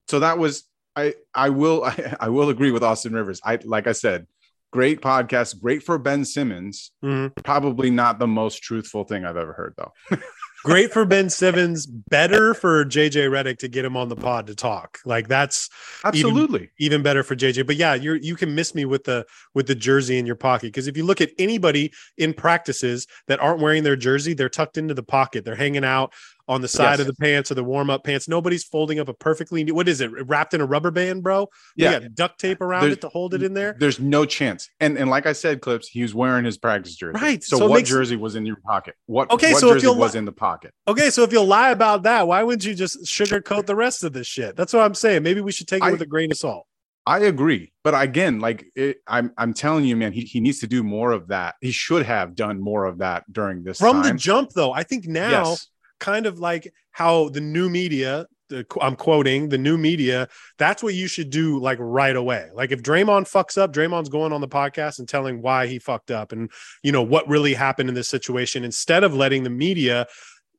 So that was I I will I, I will agree with Austin Rivers. I like I said, great podcast, great for Ben Simmons. Mhm. Probably not the most truthful thing I've ever heard though. Great for Ben Simmons, better for JJ Redick to get him on the pod to talk. Like that's Absolutely. even better for JJ. But yeah, you're you can miss me with the with the jersey in your pocket because if you look at anybody in practices that aren't wearing their jersey, they're tucked into the pocket. They're hanging out on the side Yes. of the pants or the warm up pants. Nobody's folding up a perfectly new, what is it wrapped in a rubber band, bro? You Yeah. got duct tape around There's- it to hold it in there. There's no chance. And and like I said, Clips, he was wearing his practice jersey. Right. So, So what makes- jersey was in your pocket? What Okay, what so if you'll was li- in the pocket? Okay, so if you'll lie about that, why wouldn't you just sugarcoat the rest of this shit? That's what I'm saying. Maybe we should take it I- with a grain of salt. I agree, but again, like it, I'm, I'm telling you, man, he, he needs to do more of that. He should have done more of that during this From the jump, though, I think now yes, kind of like how the new media the, I'm quoting the new media. That's what you should do like right away. Like if Draymond fucks up, Draymond's going on the podcast and telling why he fucked up and you know what really happened in this situation instead of letting the media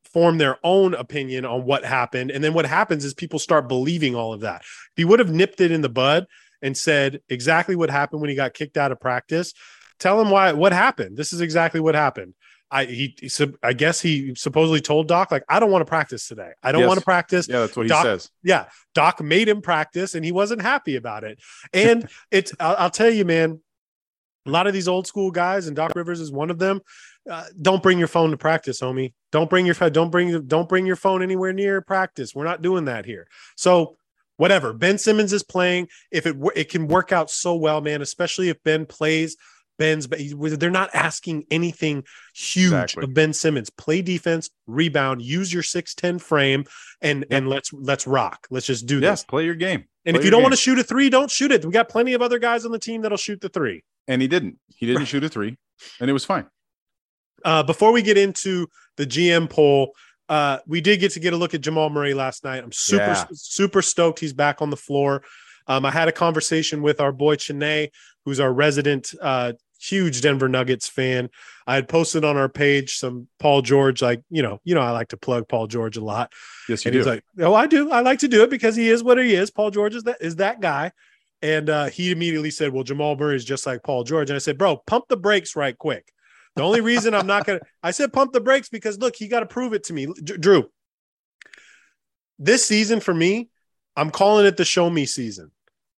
form their own opinion on what happened. And then what happens is people start believing all of that. If he would have nipped it in the bud and said exactly what happened when he got kicked out of practice, tell him why what happened. This is exactly what happened. I he, he I guess he supposedly told Doc like I don't want to practice today. I don't Yes. want to practice. yeah, that's what he Doc- says. Yeah, Doc made him practice, and he wasn't happy about it. And it's I'll, I'll tell you, man. A lot of these old school guys, and Doc Rivers is one of them. Uh, don't bring your phone to practice, homie. Don't bring your phone. Don't bring don't bring your phone anywhere near practice. We're not doing that here. So whatever. Ben Simmons is playing. If it it can work out so well, man. Especially if Ben plays. Ben's but he- they're not asking anything huge Exactly. of Ben Simmons. Play defense, rebound, use your 6'10 frame and and let's let's rock. Let's just do Yes, this. play your game. And Play if you don't want to shoot a 3, don't shoot it. We got plenty of other guys on the team that'll shoot the 3. and he didn't. He didn't shoot a three, and it was fine. Uh, before we get into the GM poll, uh, we did get to get a look at Jamal Murray last night. I'm super, Yeah. super stoked he's back on the floor. Um, I had a conversation with our boy Chene, who's our resident, uh, huge Denver Nuggets fan. I had posted on our page some Paul George, like you know, you know, I like to plug Paul George a lot. Yes, you and do. he's like, "Oh, I do. I like to do it because he is what he is. Paul George is that is that guy." And uh, he immediately said, "Well, Jamal Murray is just like Paul George." And I said, "Bro, pump the brakes right quick." The only reason I'm not gonna, I said pump the brakes because look, he got to prove it to me, D- Drew. This season for me, I'm calling it the show me season.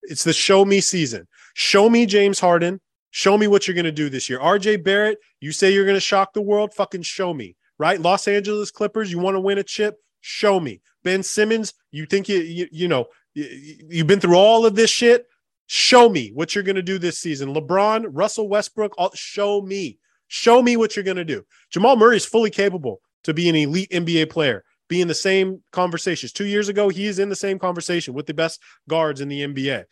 It's the show me season. Show me James Harden. Show me what you're going to do this year. RJ Barrett, you say you're going to shock the world. Fucking show me, right? Los Angeles Clippers, you want to win a chip? Show me. Ben Simmons, you think you, you, you know, you, you've been through all of this shit. Show me what you're going to do this season. LeBron, Russell Westbrook, all, show me. Show me what you're going to do. Jamal Murray is fully capable to be an elite NBA player, be in the same conversations. Two years ago, he is in the same conversation with the best guards in the NBA.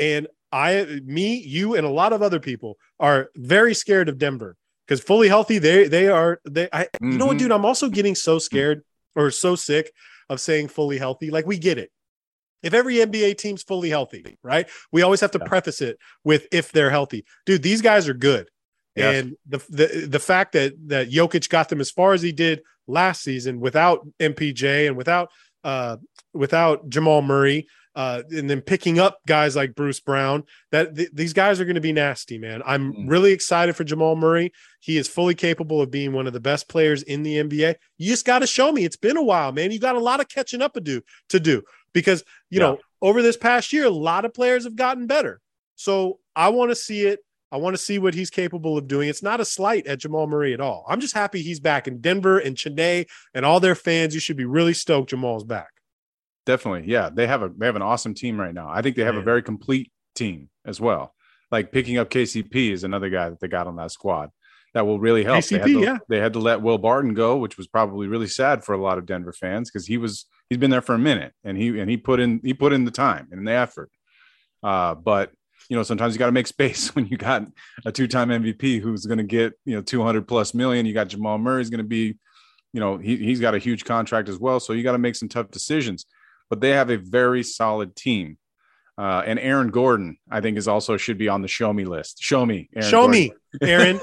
And I, me, you, and a lot of other people are very scared of Denver because fully healthy, they they are. They, I, you know what, Mhm. dude? I'm also getting so scared or so sick of saying fully healthy. Like we get it. If every NBA team's fully healthy, right? We always have to Yeah. preface it with if they're healthy. Dude, these guys are good. Yes. And the, the the fact that that Jokic got them as far as he did last season without MPJ and without uh without Jamal Murray uh and then picking up guys like Bruce Brown that th- these guys are going to be nasty man. I'm Mhm. really excited for Jamal Murray. He is fully capable of being one of the best players in the NBA. You just got to show me. It's been a while, man. You got a lot of catching up to do to do because you Yeah. know over this past year a lot of players have gotten better. So I want to see it. I want to see what he's capable of doing. It's not a slight at Jamal Murray at all. I'm just happy he's back in Denver and Chennai and all their fans. You should be really stoked Jamal's back. Definitely. Yeah. They have a they have an awesome team right now. I think they have a very complete team as well. Like picking up KCP is another guy that they got on that squad. that will really help. they, had to, yeah. they had to let Will Barton go, which was probably really sad for a lot of Denver fans because he was he's been there for a minute and he and he put in he put in the time and the effort. Uh, but you know, sometimes you got to make space when you got a two-time MVP who's going to get you know 200 plus million. You got Jamal Murray's going to be, you know, he he's got a huge contract as well, so you got to make some tough decisions. But they have a very solid team. Uh, and Aaron Gordon, I think, is also should be on the show me list. Show me, Aaron Show Gordon. me, Aaron.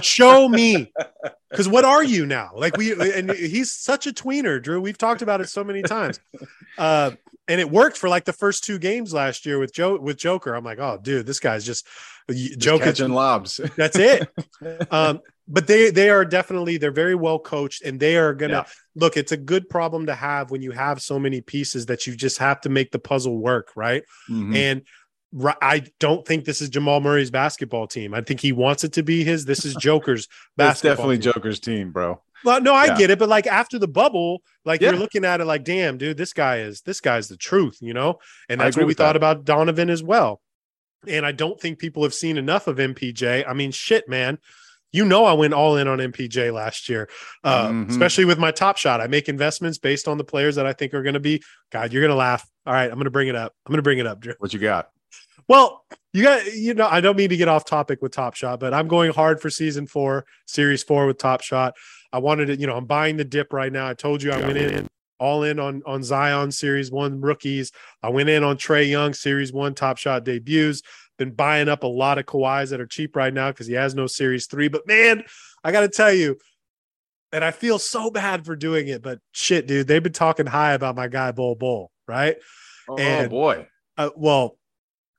Show me. Because what are you now? Like we and he's such a tweener, Drew. We've talked about it so many times. Uh, and it worked for like the first two games last year with Joe with Joker. I'm like, oh, dude, this guy's just, Just Joker. catching lobs. That's it. um, but they they are definitely they're very well coached and they are gonna Yeah. look. It's a good problem to have when you have so many pieces that you just have to make the puzzle work, right? Mhm. And I don't think this is Jamal Murray's basketball team. I think he wants it to be his. This is Joker's That's basketball. definitely team. Joker's team, bro. Well, no, I Yeah. get it, but like after the bubble, like Yeah. you're looking at it like, damn, dude, this guy is this guy's the truth, you know. And that's what we thought that. about Donovan as well. And I don't think people have seen enough of MPJ. I mean, shit, man. You know, I went all in on MPJ last year, uh, Mhm. especially with my top shot. I make investments based on the players that I think are going to be. God, you're going to laugh. All right, I'm going to bring it up. I'm going to bring it up, Drew. What you got? Well, you got you know, I don't mean to get off topic with Top Shot, but I'm going hard for season four, series four with Top Shot. I wanted to, you know, I'm buying the dip right now. I told you I went in all in on on Zion series one rookies. I went in on Trae Young series one Top Shot debuts. Been buying up a lot of Kawhis that are cheap right now because he has no series three. But man, I got to tell you, and I feel so bad for doing it, but shit, dude, they've been talking high about my guy Bol Bol, right? Oh And- boy, Uh, well,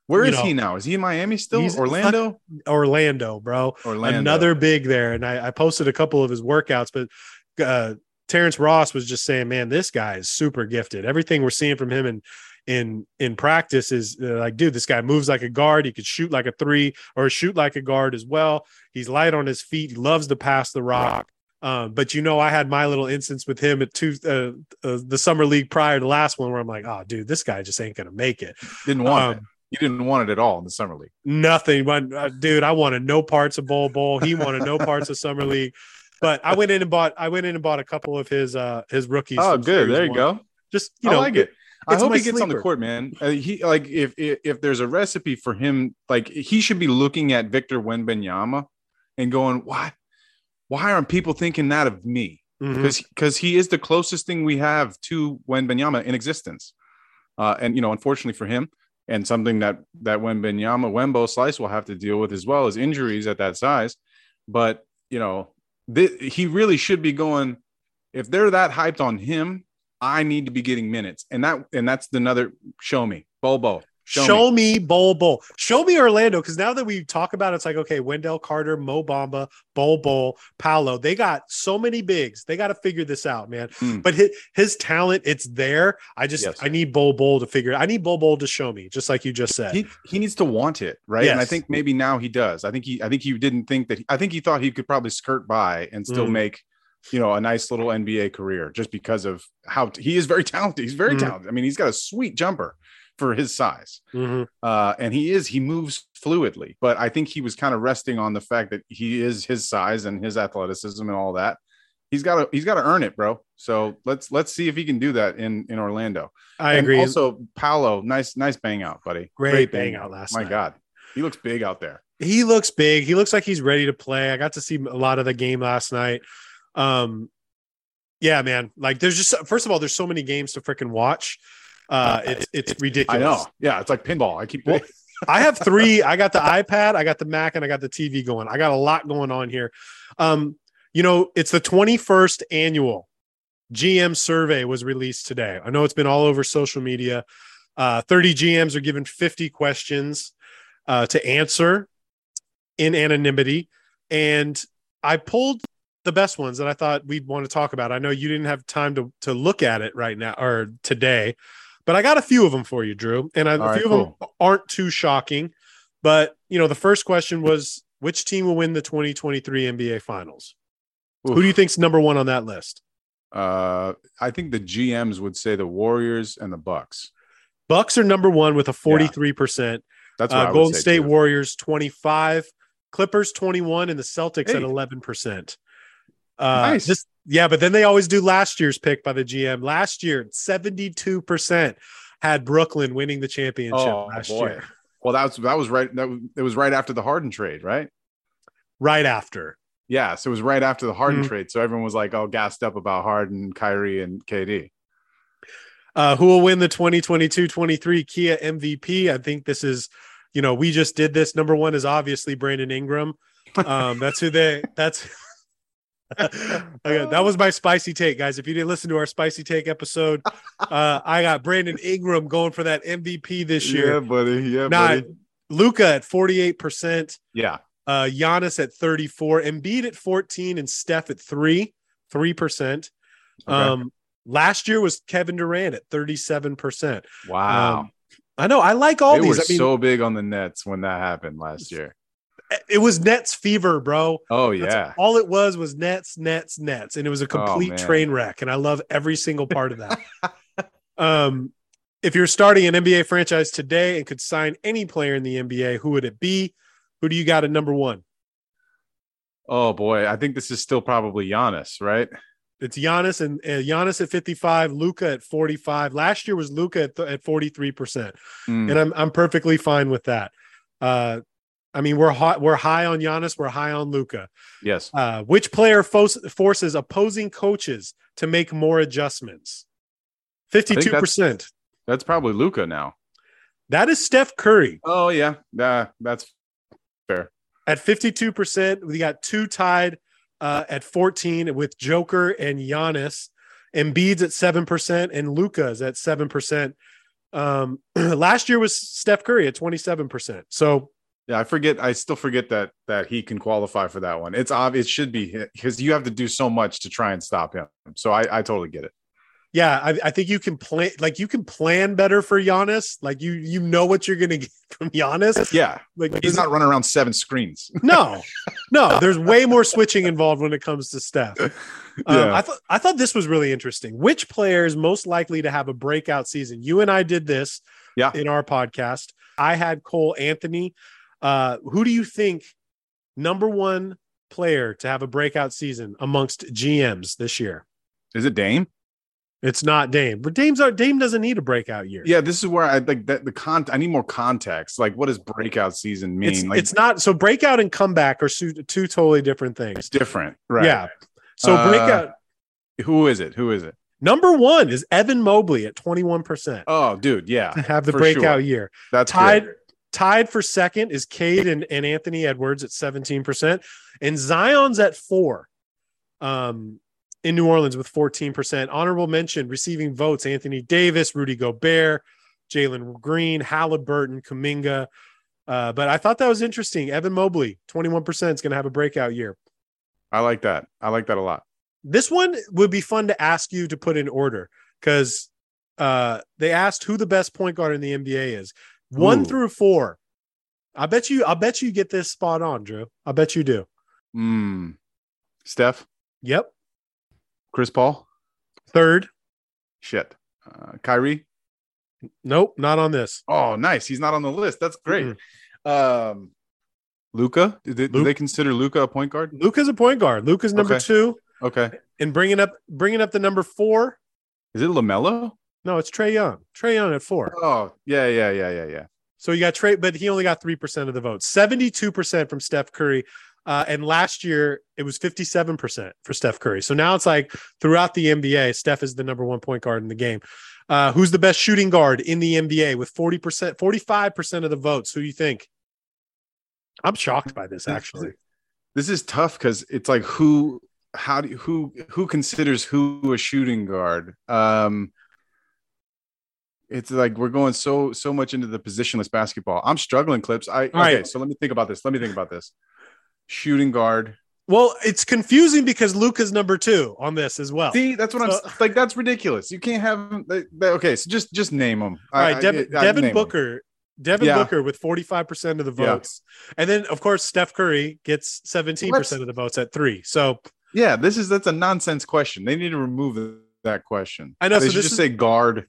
where is know, he now? Is he in Miami still? Orlando? Orlando, bro. Orlando. another big there. And I, I posted a couple of his workouts, but uh, Terrence Ross was just saying, man, this guy is super gifted. Everything we're seeing from him in in in practice is uh, like, dude, this guy moves like a guard. He could shoot like a three or shoot like a guard as well. He's light on his feet. He loves to pass the rock. Um, but you know, I had my little instance with him at two uh, uh, the summer league prior to last one, where I'm like, oh, dude, this guy just ain't gonna make it. Didn't want Um, it. You didn't want it at all in the summer league. Nothing, but uh, dude, I wanted no parts of Bol Bol. He wanted no parts of Summer League. But I went in and bought. I went in and bought a couple of his uh his rookies. Oh, good. There you one. go. Just you I know, like it. I hope he gets on the court, man. Uh, he like if, if if there's a recipe for him, like he should be looking at Victor Wembanyama and going, why, why aren't people thinking that of me? Mhm. Because because he is the closest thing we have to Wembanyama in existence, uh, and you know, unfortunately for him, and something that that Wembanyama Wembo Slice will have to deal with as well as injuries at that size. But you know, th- he really should be going. If they're that hyped on him, I need to be getting minutes, and that and that's another show me Bobo. Show, Show me. Bol Bol. Show me Orlando. Because now that we talk about it, it's like, okay, Wendell Carter, Mo Bamba, Bol, Paolo. They got so many bigs. They got to figure this out, man. Mm. But his, his talent, it's there. I just Yes. I need Bol to figure it. I need Bol to show me, just like you just said. He he needs to want it, right? And I think maybe now he does. I think he I think he didn't think that. I think he thought he could probably skirt by and still Mm. make you know a nice little NBA career just because of how t- he is very talented. He's very Mhm. talented. I mean, he's got a sweet jumper for his size. Mhm. uh, and he is he moves fluidly but i think he was kind of resting on the fact that he is his size and his athleticism and all that he's got to he's got to earn it bro so let's let's see if he can do that in in orlando I And agree. also paolo nice nice bang out buddy Great bang out last night. my night. god he looks big out there he looks big. He looks like he's ready to play. I got to see a lot of the game last night. Um, yeah, man. Like, there's just first of all, there's so many games to freaking watch. Uh, it's it's i ridiculous. know yeah it's like pinball i keep Well, I have three. I got the iPad, I got the Mac, and I got the TV going. I got a lot going on here. Um, you know, it's the 21st annual GM survey was released today. I know it's been all over social media. Uh, 30 GMs are given 50 questions uh, to answer in anonymity. And I pulled the best ones that I thought we'd want to talk about. I know you didn't have time to, to look at it right now or today, but I got a few of them for you, Drew. And I, a right, few of them aren't too shocking. But, you know, the first question was which team will win the 2023 NBA Finals? Who do you think's number one on that list? uh i think the gms would say the warriors and the bucks Bucks are number one with a 43%. that's what I Uh, would Golden say, State too. Warriors 25, Clippers 21, and the Celtics Hey. at 11%. Uh, Nice. This, yeah, but then they always do last year's pick by the GM. Last year, 72% had Brooklyn winning the championship Oh, last boy. year, Well, that was that was right. That was, it was right after the Harden trade, right? right after. Yeah, so it was right after the Harden Mhm. trade. So everyone was like all gassed up about Harden, Kyrie, and KD. Uh, who will win the 2022 23 Kia MVP? I think this is, you know, we just did this. Number one is obviously Brandon Ingram. Um, that's who they, that's, Okay, that was my spicy take, guys. If you didn't listen to our spicy take episode, uh, I got Brandon Ingram going for that MVP this Yeah, year. buddy. Yeah, Nah, buddy. Luka at 48%, Yeah. uh, Giannis at 34, Embiid at 14, and Steph at three, 3%. Okay. Um, last year was Kevin Durant at 37%. wow. Um, I know. I like all they these. were I mean, so big on the Nets when that happened last year. It was Nets fever, bro. Oh That's yeah. all it was was Nets, Nets, Nets, and it was a complete man. train wreck. And I love every single part of that. um, if you're starting an NBA franchise today and could sign any player in the NBA, who would it be? Who do you got at number one? Oh boy, I think this is still probably Giannis, right? It's Giannis and uh, Giannis at 55, Luka at 45. Last year was Luka at, th- at 43%. Mm. and I'm I'm perfectly fine with that. Uh, I mean, we're hot, we're high on Giannis, we're high on Luka. yes. Uh, which player fo- forces opposing coaches to make more adjustments? Fifty-two percent. That's probably Luka now. That is Steph Curry Oh yeah. Yeah, that's fair. at fifty-two percent. We got two tied uh, at fourteen with Joker and Giannis. Embiid's at seven percent, and Luka's at seven percent. Um, last year was Steph Curry at twenty-seven percent. So yeah, I forget I still forget that that he can qualify for that one. It's obvious it should be because you have to do so much to try and stop him. So I, I totally get it. Yeah, I, I think you can plan like you can plan better for Giannis. Like you you know what you're gonna get from Giannis. Yeah. Like He's not running around seven screens. no, no. There's way more switching involved when it comes to Steph. Um, I thought I thought this was really interesting. Which player is most likely to have a breakout season? You and I did this Yeah. in our podcast. I had Cole Anthony. Uh, who do you think number one player to have a breakout season amongst GMs this year? Is it Dame? It's not Dame, but Dame's are, Dame doesn't need a breakout year. Yeah, this is where I like that the con I need more context. Like what does breakout season mean? It's, like it's not so breakout and comeback are two, two totally different things. it's different. Right. Yeah. So Uh, breakout Who is it? Who is it? number one is Evan Mobley at 21% Oh, dude, yeah. to have the breakout sure. year. That's Tied great. Tied for second is Cade and, and Anthony Edwards at 17%. And Zion's at four. Um in New Orleans with 14%. Honorable mention receiving votes Anthony Davis, Rudy Gobert, Jalen Green, Haliburton, Kuminga. Uh, but I thought that was interesting. Evan Mobley, 21% is going to have a breakout year. I like that. I like that a lot. This one would be fun to ask you to put in order because uh, they asked who the best point guard in the NBA is. One Ooh. through four. I bet you. I bet you get this spot on, Drew. I bet you do. Mm. Steph, Yep. Chris Paul, Third. shit. Uh, Kyrie. Nope. Not on this. Oh, nice. He's not on the list. That's great. Um, Luka. Do they, do they consider Luka a point guard? Luka's a point guard. Luka's number Okay. two, Okay. and bringing up bringing up the number four. Is it Lamelo? No, it's Trae Young. Trae Young at four. Oh, yeah, yeah, yeah, yeah, yeah. So you got Trae, but he only got 3% of the vote, 72% from Steph Curry. Uh, and last year it was 57% for Steph Curry. So now it's like throughout the NBA, Steph is the number one point guard in the game. Uh, who's the best shooting guard in the NBA with 40%, 45% of the votes? Who do you think? I'm shocked by this actually. This is tough because it's like who, how do you, who who considers who a shooting guard? Um, it's like we're going so so much into the positionless basketball. I'm struggling, clips. I okay, right. so let me think about this. Let me think about this. Shooting guard. Well, it's confusing because Luka's number two on this as well. See, that's what So- I'm like. That's ridiculous. You can't have. They- okay, so just just name them. All right, Devin, Devin Booker, Devin Yeah. Booker with 45% of the Yeah. votes. And then, of course, Steph Curry gets 17% of the votes at three. So Yeah, this is that's a nonsense question. They need to remove that question. I know, They so should just is- say guard.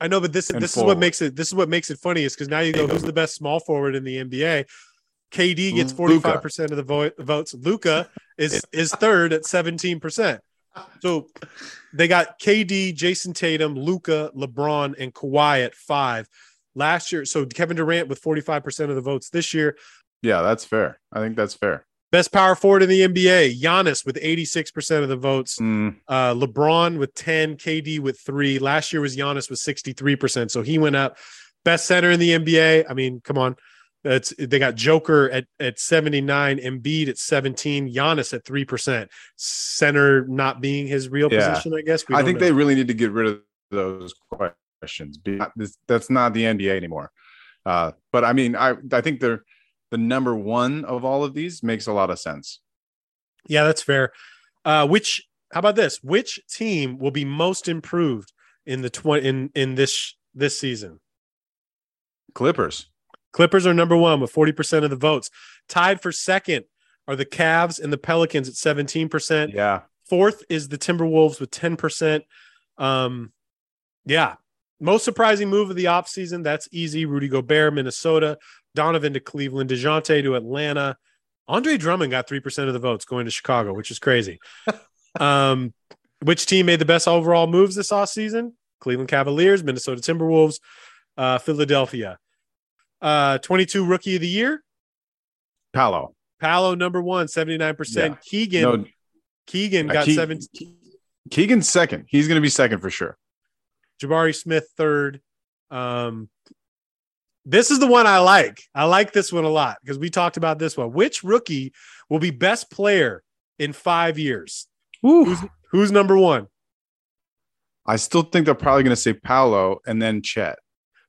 I know, but this this is what makes it this is what makes it funny is because now you go, who's the best small forward in the NBA? KD gets forty five percent of the vo- votes. Luka is is third at seventeen percent. So they got KD, Jayson Tatum, Luka, LeBron, and Kawhi at five. Last year, so Kevin Durant with forty five percent of the votes this year. Yeah, that's fair. I think that's fair. Best power forward in the NBA, Giannis with 86% of the votes. Mm, Uh, LeBron with 10, KD with three. Last year was Giannis with 63%. So he went up. Best center in the NBA. I mean, come on. That's they got Joker at, at 79, Embiid at 17, Giannis at 3%. Center not being his real Yeah. position, I guess. We I think know. they really need to get rid of those questions. That's not the NBA anymore. Uh, but I mean, I I think they're the number one of all of these makes a lot of sense. Yeah, that's fair. Uh, which how about this? Which team will be most improved in the 20 in in this this season? Clippers. Clippers are number one with 40% of the votes. Tied for second are the Cavs and the Pelicans at 17%. Yeah. Fourth is the Timberwolves with 10%. Um, yeah. Most surprising move of the offseason. That's easy. Rudy Gobert, Minnesota, Donovan to Cleveland, DeJounte to Atlanta. Andre Drummond got 3% of the votes going to Chicago, which is crazy. um, which team made the best overall moves this offseason? Cleveland Cavaliers, Minnesota Timberwolves, uh, Philadelphia. Uh, 22 rookie of the year, Paolo. Paolo number one, 79%. Yeah. Keegan, No, Keegan uh, got Ke- seven. Keegan's second. He's going to be second for sure. Jabari Smith third. Um, this is the one I like. I like this one a lot because we talked about this one. Which rookie will be best player in five years? Who's who's number one? I still think they're probably going to say Paolo and then Chet.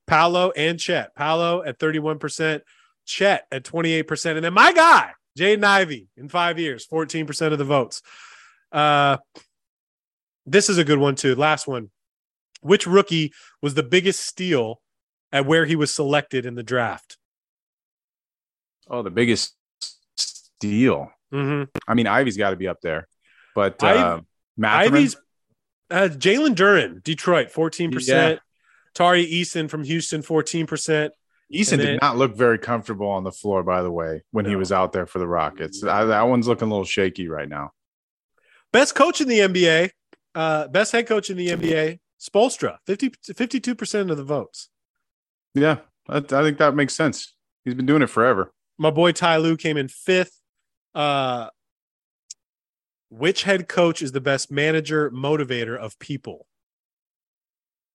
Paolo and Chet. Paolo at 31%, Chet at 28%. And then my guy, Jaden Ivey, in five years, 14% of the votes. Uh, this is a good one, too. Last one. Which rookie was the biggest steal at where he was selected in the draft? Oh, the biggest steal. Mm-hmm. I mean, Ivey's got to be up there, but uh, Ivey's uh, Jalen Duren, Detroit, 14%. Tari Eason from Houston, 14%. Eason and did not look very comfortable on the floor, by the way, when he was out there for the Rockets. I, that one's looking a little shaky right now. Best coach in the NBA, uh, best head coach in the NBA, Spoelstra, 50, 52% of the votes. Yeah, I, I think that makes sense. He's been doing it forever. My boy Ty Lue came in fifth. Uh, which head coach is the best manager, motivator of people?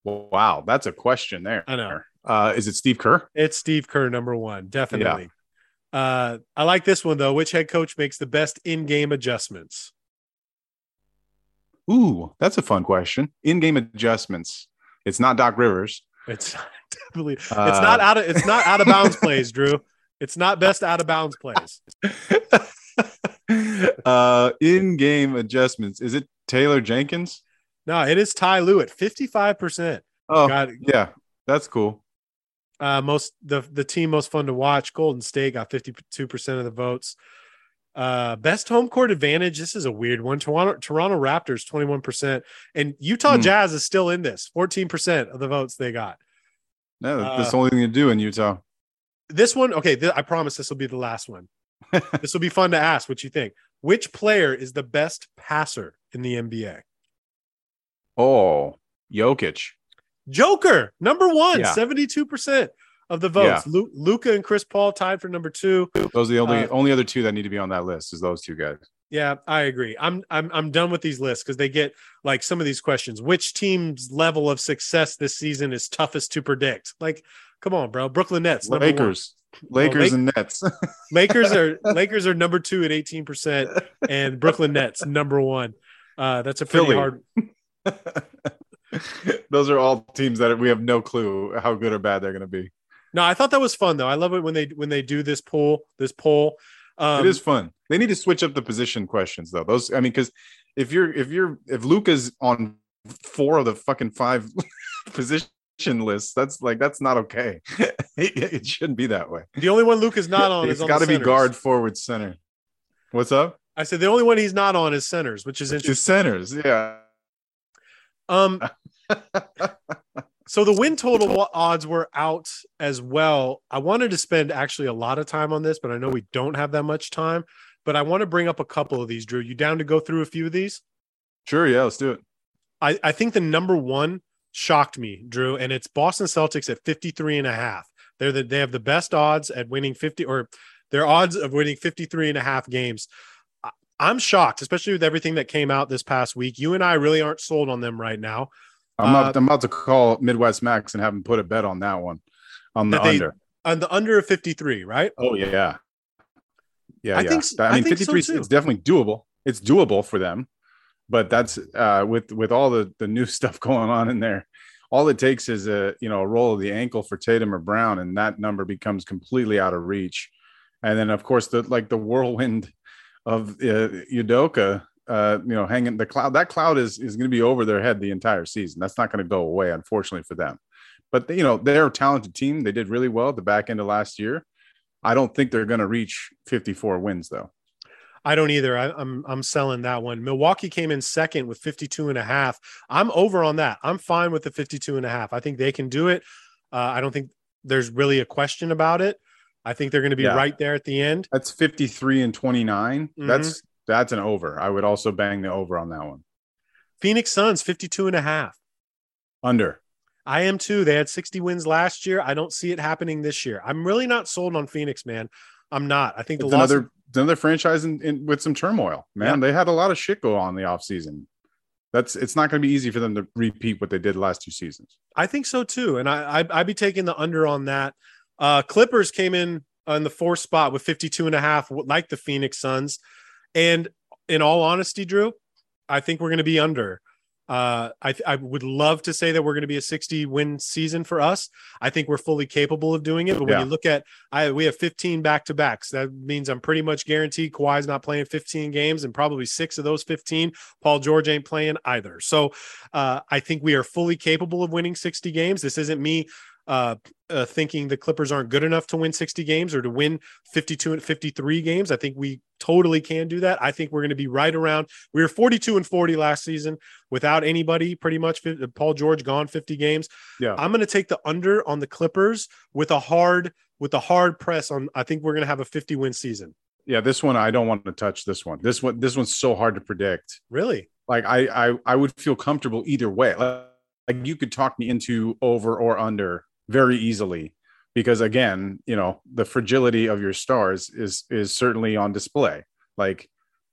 Wow, that's a question there. I know. Uh, is it Steve Kerr? It's Steve Kerr, number one, definitely. Uh, I like this one though. Which head coach makes the best in-game adjustments? Ooh, that's a fun question. In-game adjustments. It's not Doc Rivers. It's definitely it's Uh, not out of it's not out of bounds plays, Drew. It's not best out of bounds plays. uh, in-game adjustments. Is it Taylor Jenkins? No, it is Ty Lue at 55%. Oh, Got yeah, that's cool. uh most the the team most fun to watch golden state got 52% of the votes uh best home court advantage this is a weird one toronto toronto raptors 21% and utah Hmm. jazz is still in this 14% of the votes they got No, Uh, that's the only thing to do in Utah. this one okay th- i promise this will be the last one this will be fun to ask what you think which player is the best passer in the nba Oh, Jokic. joker number one Yeah. 72% of the votes Lu- luka and chris paul tied for number two Those are the only Uh, only other two that need to be on that list. Is those two guys? Yeah, I agree. I'm I'm I'm done with these lists because they get like some of these questions. Which team's level of success this season is toughest to predict? Like, come on, bro. Brooklyn Nets. Lakers, Lakers, Lake- and Nets. Lakers are Lakers are number two at 18 percent, and Brooklyn Nets number one. Uh, that's a pretty Philly. hard. Those are all teams that we have no clue how good or bad they're going to be. No, I thought that was fun though. I love it when they when they do this poll. This poll. Um, it is fun. They need to switch up the position questions though. Those, I mean, because if you're if you're if Luka's on four of the fucking five position lists, that's like that's not okay. it, it shouldn't be that way. the only one Luke is not on it's is got to be guard, forward, center. What's up? I said the only one he's not on is centers, which is It's interesting. centers. Yeah. Um, So the win total odds were out as well. I wanted to spend actually a lot of time on this, but I know we don't have that much time. But I want to bring up a couple of these, Drew. You down to go through a few of these? Sure, yeah, let's do it. I, I think the number one shocked me, Drew, and it's Boston Celtics at 53 and a half. They're the, they have the best odds at winning 50 or their odds of winning 53 and a half games. I'm shocked, especially with everything that came out this past week. You and I really aren't sold on them right now. I'm, uh, I'm about to call Midwest Max and have him put a bet on that one on the they, under. On the under of 53, right? Oh, yeah. Yeah. I yeah. think, I mean, I 53 so it's definitely doable. It's doable for them. But that's uh, with with all the the new stuff going on in there. All it takes is a you know a roll of the ankle for Tatum or Brown, and that number becomes completely out of reach. And then of course the like the whirlwind of uh, Udoka uh, you know, hanging the cloud. That cloud is is going to be over their head the entire season. That's not going to go away, unfortunately for them. But you know, they're a talented team. They did really well at the back end of last year. I don't think they're going to reach 54 wins though. I don't either. I, am I'm, I'm selling that one. Milwaukee came in second with 52 and a half. I'm over on that. I'm fine with the 52 and a half. I think they can do it. Uh, I don't think there's really a question about it. I think they're going to be yeah. right there at the end. That's 53 and 29. Mm-hmm. That's that's an over. I would also bang the over on that one. Phoenix Suns 52 and a half. Under. I am too. They had 60 wins last year. I don't see it happening this year. I'm really not sold on Phoenix, man. I'm not. I think the another of- another franchise in, in, with some turmoil, man. Yeah. They had a lot of shit go on the offseason. That's it's not going to be easy for them to repeat what they did last two seasons. I think so too, and I, I I'd be taking the under on that. Uh, Clippers came in on the fourth spot with 52 and a half, like the Phoenix Suns. And in all honesty, Drew, I think we're going to be under. Uh, I, I would love to say that we're going to be a 60 win season for us. I think we're fully capable of doing it. But when yeah. you look at, I we have 15 back to backs. That means I'm pretty much guaranteed Kawhi's not playing 15 games, and probably six of those 15, Paul George ain't playing either. So uh, I think we are fully capable of winning 60 games. This isn't me uh, uh, thinking the Clippers aren't good enough to win 60 games or to win 52 and 53 games. I think we totally can do that. I think we're going to be right around. We were 42 and 40 last season without anybody, pretty much. Paul George gone 50 games. Yeah, I'm going to take the under on the Clippers with a hard with a hard press on. I think we're going to have a 50 win season. Yeah, this one I don't want to touch. This one, this one, this one's so hard to predict. Really? Like I, I, I would feel comfortable either way. Like, like you could talk me into over or under very easily. Because again you know the fragility of your stars is is certainly on display like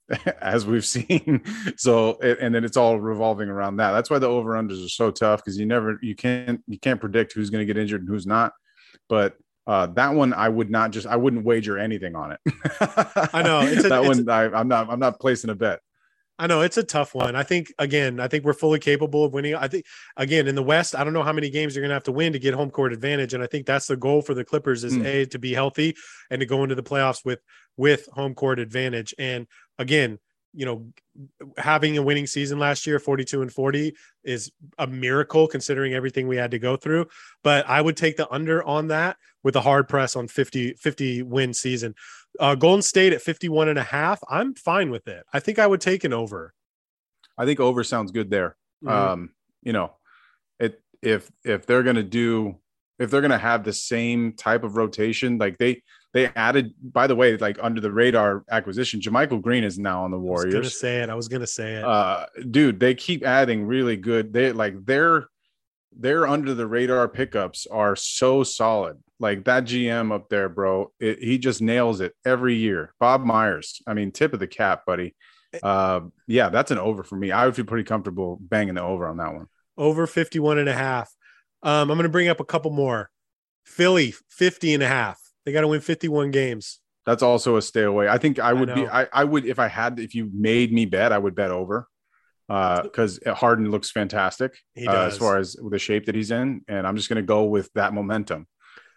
as we've seen. So and then it's all revolving around that. That's why the over unders are so tough because you never you can't you can't predict who's going to get injured and who's not. But uh, that one I would not just I wouldn't wager anything on it. I know. It's a, that it's one I, I'm not I'm not placing a bet. I know it's a tough one. I think again, I think we're fully capable of winning. I think again in the West, I don't know how many games you're going to have to win to get home court advantage, and I think that's the goal for the Clippers is mm. a to be healthy and to go into the playoffs with with home court advantage. And again, you know, having a winning season last year, 42 and 40 is a miracle considering everything we had to go through. But I would take the under on that with a hard press on 50, 50 win season. Uh, Golden State at 51 and a half. I'm fine with it. I think I would take an over. I think over sounds good there. Mm-hmm. Um, you know, it, if, if they're going to do, if they're going to have the same type of rotation, like they, they added, by the way, like under the radar acquisition, JaMychal Green is now on the Warriors. I was gonna say it. I was gonna say it. Uh, dude, they keep adding really good. They like their their under the radar pickups are so solid. Like that GM up there, bro, it, he just nails it every year. Bob Myers, I mean, tip of the cap, buddy. Eh. Uh, yeah, that's an over for me. I would feel pretty comfortable banging the over on that one. Over 51 and a half. Um, I'm going to bring up a couple more. Philly, 50 and a half. They got to win 51 games. That's also a stay away. I think I would I be, I, I would, if I had, if you made me bet, I would bet over because uh, Harden looks fantastic uh, as far as the shape that he's in. And I'm just going to go with that momentum.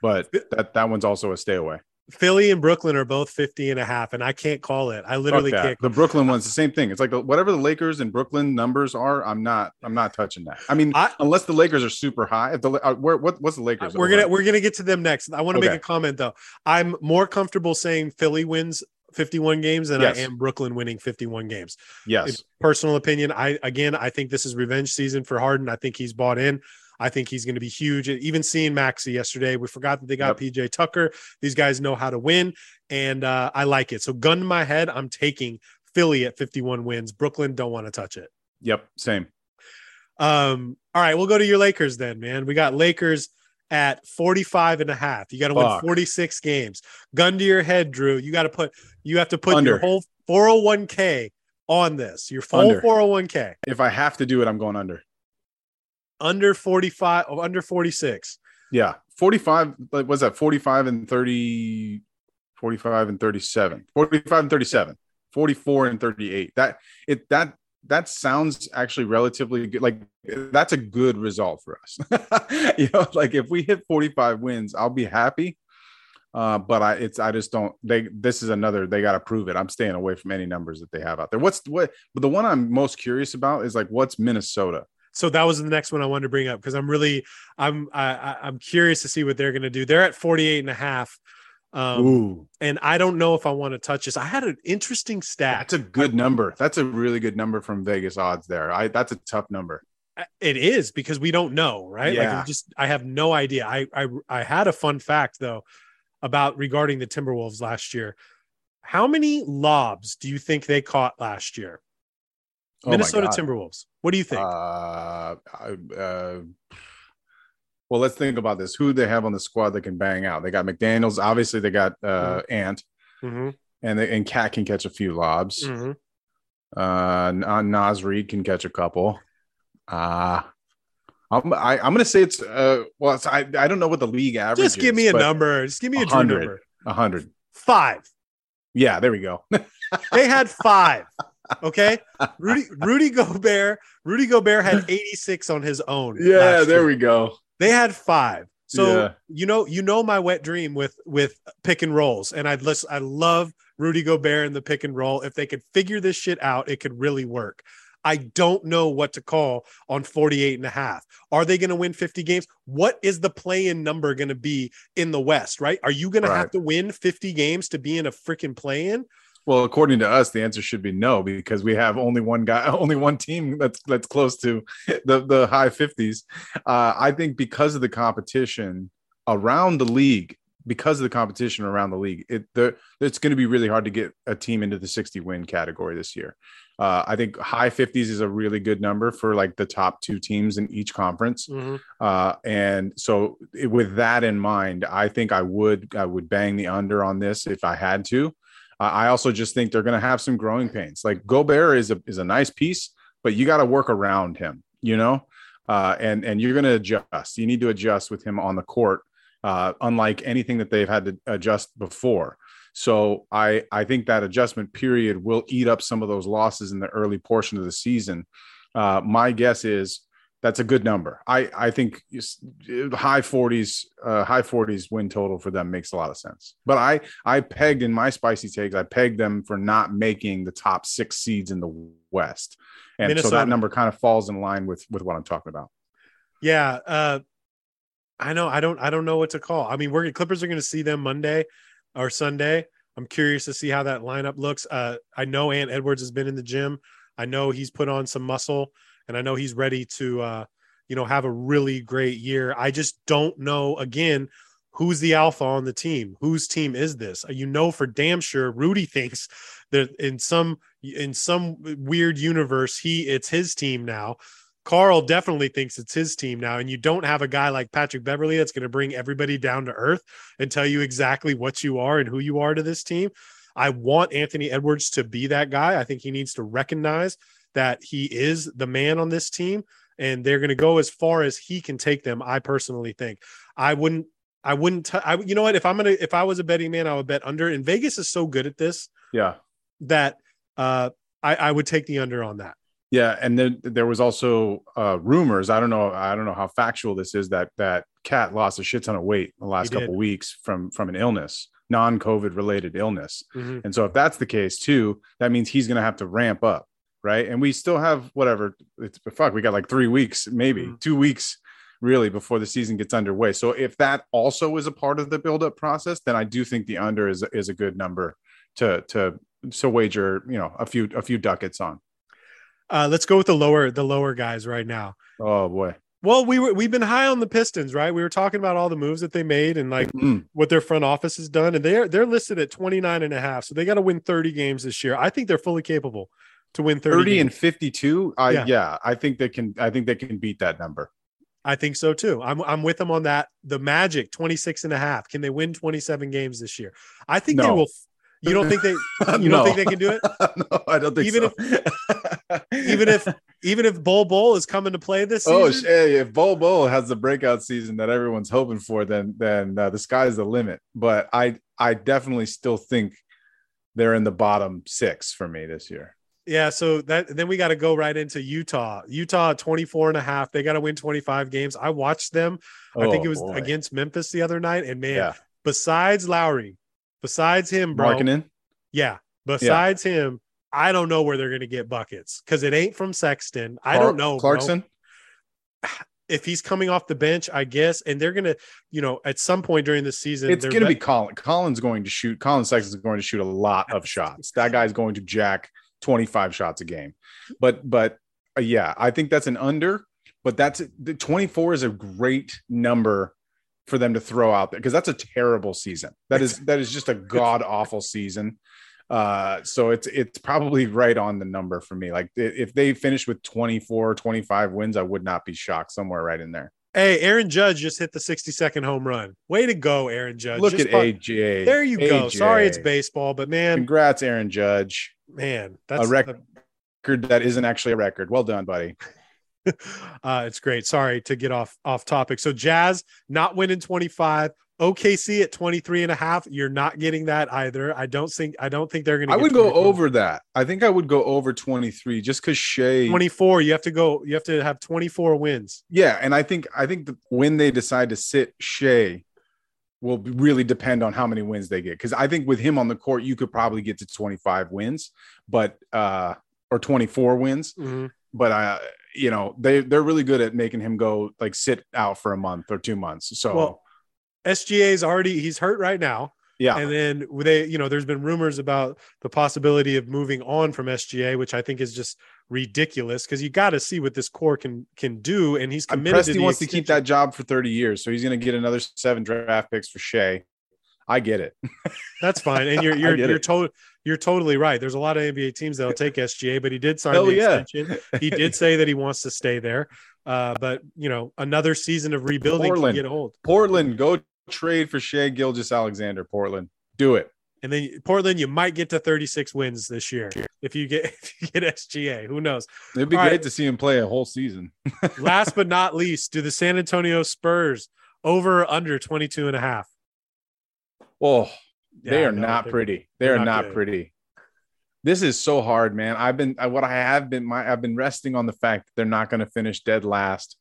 But that, that one's also a stay away. Philly and Brooklyn are both 50 and a half, and I can't call it. I literally can't. The Brooklyn one's the same thing. It's like whatever the Lakers and Brooklyn numbers are, I'm not, I'm not touching that. I mean, I, unless the Lakers are super high. If the uh, where, what, what's the Lakers? We're gonna, we're gonna get to them next. I want to okay. make a comment though. I'm more comfortable saying Philly wins 51 games than yes. I am Brooklyn winning 51 games. Yes. In personal opinion. I again I think this is revenge season for Harden. I think he's bought in. I think he's going to be huge. Even seeing Maxey yesterday, we forgot that they got yep. PJ Tucker. These guys know how to win, and uh, I like it. So, gun to my head, I'm taking Philly at 51 wins. Brooklyn don't want to touch it. Yep, same. Um, all right, we'll go to your Lakers then, man. We got Lakers at 45 and a half. You got to win 46 games. Gun to your head, Drew. You got to put you have to put Under. your whole 401k on this. Your full under. 401k. If I have to do it, I'm going under. Under 45 or under 46. Yeah. 45 like was that 45 and 30 45 and 37. 45 and 37. 44 and 38. That it that that sounds actually relatively good. Like that's a good result for us. you know, like if we hit 45 wins, I'll be happy. Uh, but I it's I just don't they this is another they got to prove it. I'm staying away from any numbers that they have out there. What's what but the one I'm most curious about is like what's Minnesota? So that was the next one I wanted to bring up because I'm really I'm I, I'm curious to see what they're going to do. They're at 48 and a half. Um, Ooh. and I don't know if I want to touch this. I had an interesting stat. That's a good number. That's a really good number from Vegas odds there. I that's a tough number. It is because we don't know, right? Yeah. Like just I have no idea. I I I had a fun fact though about regarding the Timberwolves last year. How many lobs do you think they caught last year? Oh Minnesota Timberwolves. What do you think? Uh, uh, well, let's think about this. Who they have on the squad that can bang out? They got McDaniels. Obviously, they got uh, mm-hmm. Ant, mm-hmm. and they, and Cat can catch a few lobs. Mm-hmm. Uh, Naz Reid can catch a couple. Uh I'm I, am i am going to say it's uh well it's, I I don't know what the league average. Is. Just give me a number. Just give me a number. A hundred. Five. Yeah, there we go. they had five. Okay, Rudy Rudy Gobert. Rudy Gobert had 86 on his own. Yeah, there year. we go. They had five. So yeah. you know, you know my wet dream with with pick and rolls, and I'd listen. I love Rudy Gobert in the pick and roll. If they could figure this shit out, it could really work. I don't know what to call on 48 and a half. Are they going to win 50 games? What is the play in number going to be in the West, right? Are you going right. to have to win 50 games to be in a freaking play in? Well, according to us, the answer should be no because we have only one guy, only one team that's that's close to the the high 50s. Uh, I think because of the competition around the league, because of the competition around the league, it the, it's going to be really hard to get a team into the 60 win category this year. Uh, I think high 50s is a really good number for like the top two teams in each conference. Mm-hmm. Uh, and so with that in mind, I think I would I would bang the under on this if I had to. I also just think they're going to have some growing pains. Like Gobert is a is a nice piece, but you got to work around him, you know, uh, and and you're going to adjust. You need to adjust with him on the court, uh, unlike anything that they've had to adjust before. So I I think that adjustment period will eat up some of those losses in the early portion of the season. Uh, my guess is that's a good number. I I think high 40s uh, high 40s win total for them makes a lot of sense. But I I pegged in my spicy takes I pegged them for not making the top 6 seeds in the West. And Minnesota. so that number kind of falls in line with with what I'm talking about. Yeah, uh I know I don't I don't know what to call. I mean, we're Clippers are going to see them Monday or Sunday. I'm curious to see how that lineup looks. Uh, I know Ant Edwards has been in the gym. I know he's put on some muscle, and I know he's ready to, uh, you know, have a really great year. I just don't know again who's the alpha on the team. Whose team is this? You know, for damn sure, Rudy thinks that in some in some weird universe, he it's his team now. Carl definitely thinks it's his team now, and you don't have a guy like Patrick Beverley that's going to bring everybody down to earth and tell you exactly what you are and who you are to this team. I want Anthony Edwards to be that guy. I think he needs to recognize that he is the man on this team, and they're going to go as far as he can take them. I personally think I wouldn't. I wouldn't. T- I you know what? If I'm gonna, if I was a betting man, I would bet under. And Vegas is so good at this. Yeah. That uh, I, I would take the under on that. Yeah, and then there was also uh, rumors. I don't know. I don't know how factual this is. That that cat lost a shit ton of weight in the last couple weeks from from an illness, non-COVID related illness. Mm-hmm. And so if that's the case too, that means he's going to have to ramp up, right? And we still have whatever. It's fuck. We got like three weeks, maybe mm-hmm. two weeks, really, before the season gets underway. So if that also is a part of the build-up process, then I do think the under is is a good number to to to wager, you know, a few a few ducats on. Uh, let's go with the lower the lower guys right now. Oh boy. Well, we were we've been high on the Pistons, right? We were talking about all the moves that they made and like Mm. what their front office has done, and they're they're listed at 29 and a half. So they got to win 30 games this year. I think they're fully capable to win 30, 30 and 52. I Yeah. yeah. I think they can I think they can beat that number. I think so too. I'm I'm with them on that. The Magic 26 and a half. Can they win 27 games this year? I think they will. You don't think they you No. don't think they can do it? no, I don't think Even so. Even if even if Bol Bol is coming to play this season? Oh, hey, if Bol Bol has the breakout season that everyone's hoping for, then then uh, the sky's the limit. But I I definitely still think they're in the bottom six for me this year. Yeah, so that then we got to go right into Utah. Utah at 24 and a half. They got to win 25 games. I watched them. I think Oh, it was boy. against Memphis the other night. And man, Yeah, besides Lauri, besides him, bro. Markkanen. Yeah, besides him, I don't know where they're going to get buckets because it ain't from Sexton. I don't know. bro. Clarkson. If he's coming off the bench, I guess, and they're going to, you know, at some point during the season, It's going to be- be Collin. Collin's going to shoot. Collin Sexton's going to shoot a lot of shots. That guy's going to jack 25 shots a game. But but uh, yeah, I think that's an under. But that's the 24 is a great number for them to throw out there because that's a terrible season. That is that is just a god awful season. Uh, so it's it's probably right on the number for me. Like if they finish with 24, 25 wins, I would not be shocked. Somewhere right in there. Hey, Aaron Judge just hit the 60 second home run. Way to go, Aaron Judge. Look Just at AJ. There you go. Sorry, it's baseball, but man, Congrats, Aaron Judge. man, that's a record that isn't actually a record. Well done, buddy. uh, it's great. Sorry to get off off topic. So Jazz not winning 25. OKC at 23 and a half. You're not getting that either. I don't think I don't think they're gonna I get would go over that. I think I would go over 23 just because Shai 24. You have to go, you have to have 24 wins. Yeah, and I think I think when they decide to sit Shai will really depend on how many wins they get. Because I think with him on the court, you could probably get to 25 wins, but uh or 24 wins. Mhm. But uh, you know, they they're really good at making him go like sit out for a month or two months. So Well, SGA's already he's hurt right now. yeah, And then they, you know, there's been rumors about the possibility of moving on from SGA, which I think is just ridiculous because you got to see what this core can can do. And he's committed to Presti wants to keep that job for 30 years, so he's going to get another seven draft picks for Shai. I get it. That's fine. And you're you're you're it. to- you're totally right. There's a lot of NBA teams that'll take SGA, but he did sign Hell the yeah. extension. He did say that he wants to stay there. Uh, but you know, another season of rebuilding Portland. can get old. Portland, go trade for Shai Gilgeous-Alexander. Portland, do it. And then Portland, you might get to 36 wins this year if you get if you get SGA. Who knows? It'd be All great right. to see him play a whole season. Last but not least, do the San Antonio Spurs over or under 22 and a half? Oh, they are no, not pretty. They they're are not not pretty. This is so hard, man. I've been I, what I have been my I've been resting on the fact that they're not going to finish dead last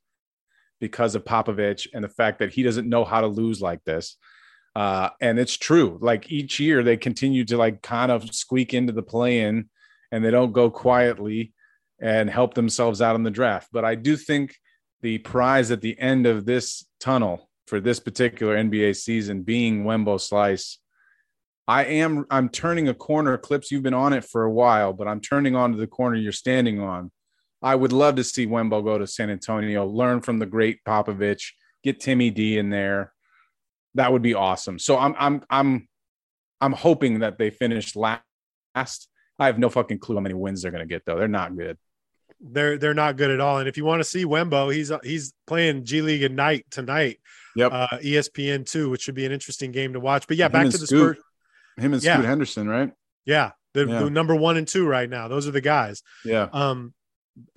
because of Popovich and the fact that he doesn't know how to lose like this. Uh, and it's true. Like each year, they continue to like kind of squeak into the play-in, and they don't go quietly and help themselves out in the draft. But I do think the prize at the end of this tunnel for this particular NBA season being Wembo Slice. I am I'm turning a corner. Clipps, you've been on it for a while, but I'm turning onto the corner you're standing on. I would love to see Wembo go to San Antonio, learn from the great Popovich, get Timmy D in there. That would be awesome. So I'm I'm I'm I'm hoping that they finish last. I have no fucking clue how many wins they're going to get though. They're not good. They're they're not good at all. And if you want to see Wembo, he's he's playing G League Ignite tonight. Yep. Uh, ESPN two, which should be an interesting game to watch. But yeah, Him back to the Scoot. Spurs. Him and Yeah. Scoot Henderson, right? Yeah, the, Yeah. the number one and two right now. Those are the guys. Yeah. Um,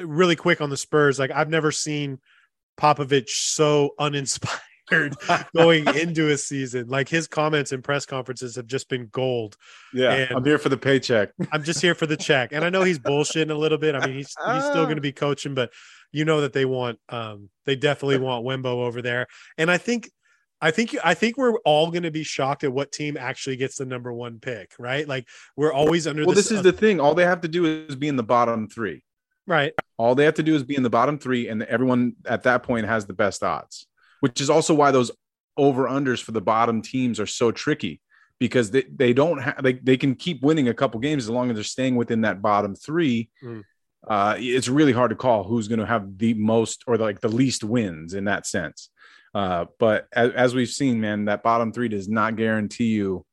really quick on the Spurs. Like I've never seen Popovich so uninspired going into a season. Like his comments and press conferences have just been gold. Yeah. And- I'm here for the paycheck. I'm just here for the check. And I know he's bullshitting a little bit. I mean, he's he's still going to be coaching, but you know that they want um they definitely want Wembo over there. And I think I think I think we're all going to be shocked at what team actually gets the number 1 pick, right? Like we're always under Well, this, this is the thing. All they have to do is be in the bottom three. Right. All they have to do is be in the bottom three, and everyone at that point has the best odds, which is also why those over unders for the bottom teams are so tricky because they, they don't have they, they can keep winning a couple games as long as they're staying within that bottom three. Mm. uh, it's really hard to call who's going to have the most or like the least wins in that sense. Uh, but as, as, we've seen, man, that bottom three does not guarantee you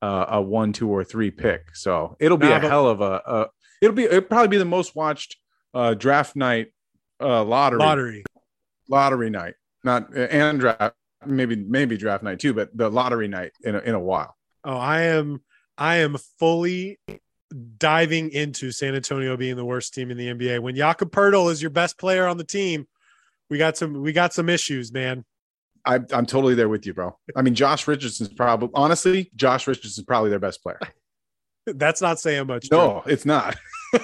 uh, a one, two, or three pick. So it'll be nah, a hell of a, a, It'll be it'll probably be the most watched uh, draft night uh, lottery lottery lottery night, not and draft maybe maybe draft night too, but the lottery night in a, in a while. Oh, I am I am fully diving into San Antonio being the worst team in the NBA. When Jakob Poeltl is your best player on the team, we got some we got some issues, man. I, I'm totally there with you, bro. I mean, Josh Richardson's probably honestly, Josh Richardson's probably their best player. That's not saying much. No, it's not.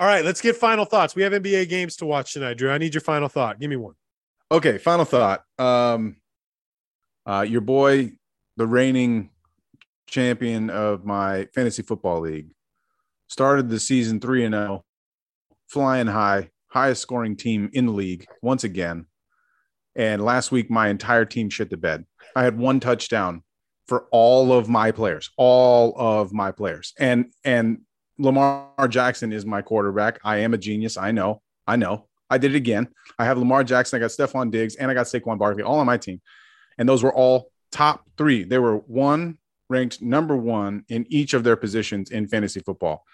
All right, let's get final thoughts. We have NBA games to watch tonight, Drew. I need your final thought. Give me one. Okay, final thought. Um, uh, your boy, the reigning champion of my fantasy football league, started the season three and zero, oh, flying high, highest scoring team in the league once again. And last week, my entire team shit the bed. I had one touchdown for all of my players, all of my players, and and Lamar Jackson is my quarterback. I am a genius. I know. I know. I did it again. I have Lamar Jackson. I got Stefon Diggs, and I got Saquon Barkley all on my team, and those were all top three. They were one ranked number one in each of their positions in fantasy football.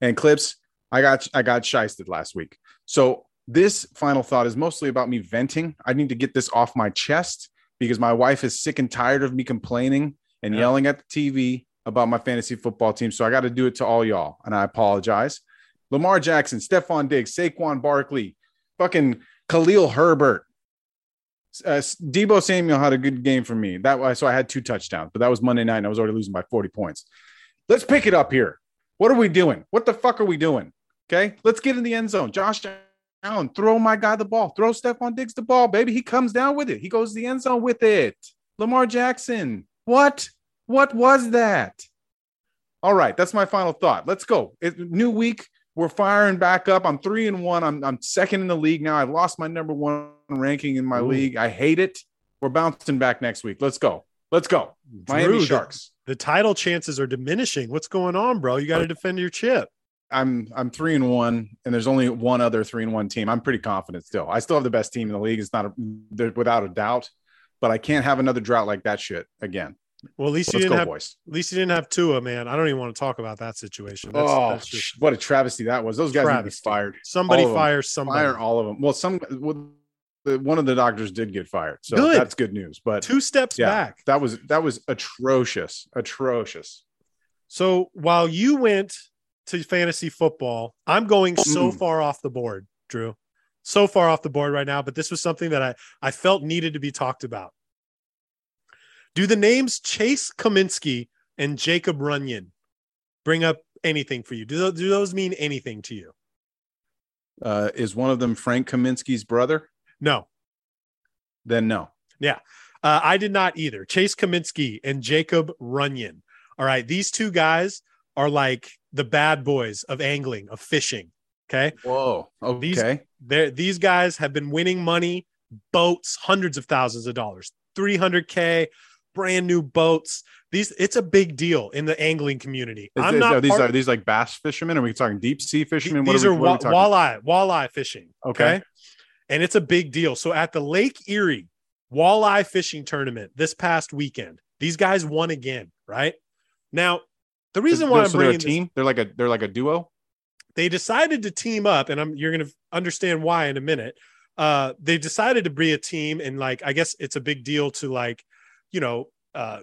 And Clipps, I got I got shysted last week. So this final thought is mostly about me venting. I need to get this off my chest because my wife is sick and tired of me complaining and yeah. yelling at the TV about my fantasy football team. So I got to do it to all y'all, and I apologize. Lamar Jackson, Stefon Diggs, Saquon Barkley, fucking Khalil Herbert, uh, Deebo Samuel had a good game for me. That was so I had two touchdowns, but that was Monday night, and I was already losing by 40 points. Let's pick it up here. What are we doing? What the fuck are we doing? Okay, let's get in the end zone. Josh Allen, throw my guy the ball. Throw Stefon Diggs the ball, baby. He comes down with it. He goes to the end zone with it. Lamar Jackson. What? What was that? All right, that's my final thought. Let's go. It, new week. We're firing back up. I'm three and one. I'm, I'm second in the league now. I lost my number one ranking in my Ooh. league. I hate it. We're bouncing back next week. Let's go. Let's go. Miami Drew, Sharks. The, the title chances are diminishing. What's going on, bro? You got to defend your chip. I'm I'm three and one, and there's only one other three and one team. I'm pretty confident still. I still have the best team in the league. It's not a, without a doubt, but I can't have another drought like that shit again. Well, at least you didn't go, have. Boys. At least you didn't have Tua, man. I don't even want to talk about that situation. That's, oh, that's just, what a travesty that was! Those guys need to be fired. Somebody fires somebody. Fire all of them. Well, some one of the doctors did get fired, so good. that's good news. But two steps yeah, back. That was that was atrocious, atrocious. So while you went to fantasy football, I'm going so mm. far off the board, Drew. So far off the board right now, but this was something that I I felt needed to be talked about. Do the names Chase Cominsky and Jacob Runyan bring up anything for you? Do those, do those mean anything to you? Uh, is one of them Frank Kaminsky's brother? No. Then no. Yeah. Uh, I did not either. Chase Cominsky and Jacob Runyan. All right. These two guys are like the bad boys of angling, of fishing. Okay. Whoa. Okay. These, these guys have been winning money, boats, hundreds of thousands of dollars, 300K, brand new boats. These it's a big deal in the angling community. I'm not are these part, are these like bass fishermen? Are we talking deep sea fishermen? These are, we, are walleye walleye fishing. Okay? okay, and it's a big deal. So at the Lake Erie walleye fishing tournament this past weekend, these guys won again. Right now, the reason why I'm so bringing they're team, this, they're like a they're like a duo. They decided to team up, and I'm you're gonna understand why in a minute. Uh, they decided to be a team, and like I guess it's a big deal to like you know, uh,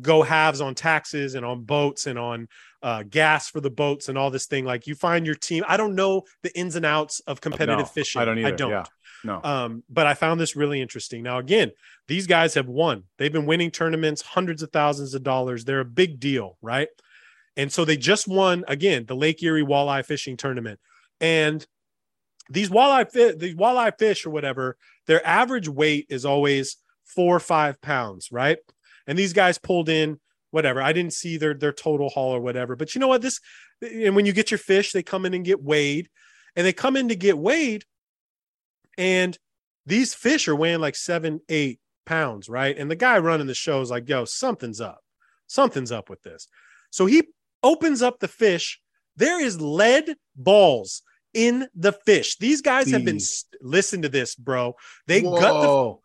go halves on taxes and on boats and on uh, gas for the boats and all this thing. Like you find your team. I don't know the ins and outs of competitive no, fishing. I don't either. I don't. Yeah. No. Um, but I found this really interesting. Now, again, these guys have won. They've been winning tournaments, hundreds of thousands of dollars. They're a big deal, right? And so they just won again the Lake Erie Walleye Fishing Tournament. And these walleye fish, these walleye fish or whatever, their average weight is always four or five pounds, right? And these guys pulled in whatever. I didn't see their their total haul or whatever. But you know what? This and when you get your fish, they come in and get weighed, and they come in to get weighed, and these fish are weighing like seven, eight pounds, right? And the guy running the show is like, "Yo, something's up, something's up with this." So he opens up the fish. There is lead balls in the fish. These guys have been listen to this, bro. They gut the Whoa.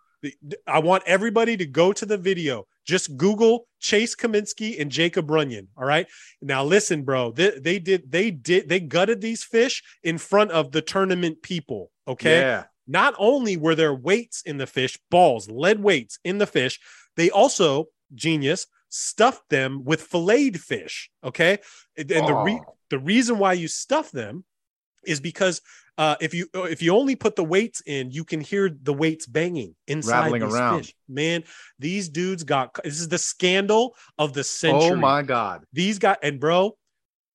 I want everybody to go to the video. Just Google Chase Cominsky and Jacob Runyan. All right. Now listen, bro. They, they did they did they gutted these fish in front of the tournament people. Okay. Yeah. Not only were there weights in the fish, balls, lead weights in the fish, they also genius stuffed them with filleted fish. Okay. And the re- Oh. the reason why you stuff them is because uh, if you if you only put the weights in, you can hear the weights banging inside Rattling these around. fish. Man, these dudes got this is the scandal of the century. Oh my god. These guys and bro,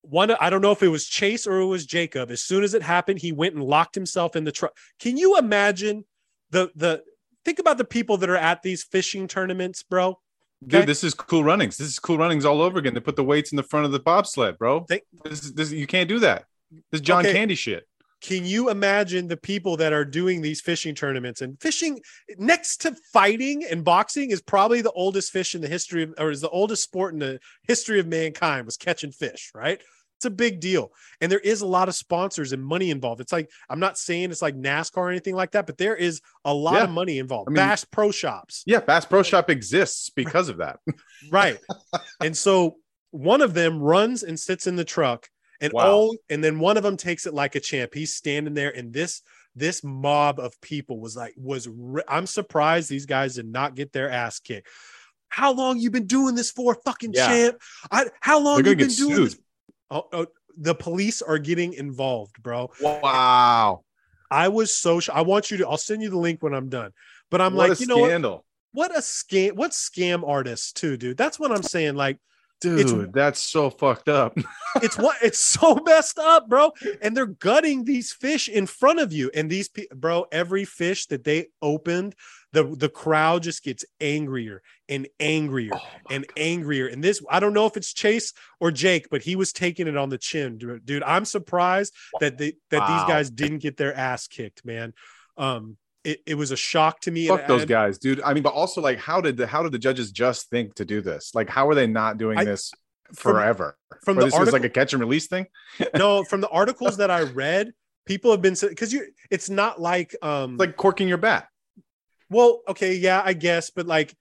one I don't know if it was Chase or it was Jacob. As soon as it happened, he went and locked himself in the truck. Can you imagine the the think about the people that are at these fishing tournaments, bro? Dude, this is cool runnings. This is cool runnings all over again. They put the weights in the front of the bobsled, bro. This, is- this you can't do that. This is John Okay. Candy shit. Can you imagine the people that are doing these fishing tournaments and fishing next to fighting and boxing is probably the oldest fish in the history of, or is the oldest sport in the history of mankind was catching fish, right? It's a big deal. And there is a lot of sponsors and money involved. It's like, I'm not saying it's like NASCAR or anything like that, but there is a lot Yeah. of money involved. I mean- Bass Pro Shops. Yeah, Bass Pro Shop exists because of that. Right. and so one of them runs and sits in the truck and Wow. all and then one of them takes it like a champ. He's standing there and this this mob of people was like was re- I'm surprised these guys did not get their ass kicked. How long you been doing this for, fucking Yeah. champ? I, how long you been doing sued. this? Oh, oh, the police are getting involved, bro. Wow. I was so sh- I want you to I'll send you the link when I'm done. But I'm what like, you know what? scandal. What a scam, what scam artist too, dude. That's what I'm saying. Like Dude, It's- that's so fucked up. it's what it's so messed up, bro. And they're gutting these fish in front of you. And these bro, every fish that they opened, the the crowd just gets angrier and angrier Oh and God. angrier. And this, I don't know if it's Chase or Jake, but he was taking it on the chin, dude. I'm surprised that they that Wow. these guys didn't get their ass kicked, man. Um, it, it was a shock to me. Fuck those guys, dude. I mean, but also like, how did the how did the judges just think to do this? Like, how are they not doing I- this forever? from Or the this was like a catch and release thing. no, from the articles that I read, people have been because you. It's not like um It's like corking your bat. Well, okay, yeah, I guess, but like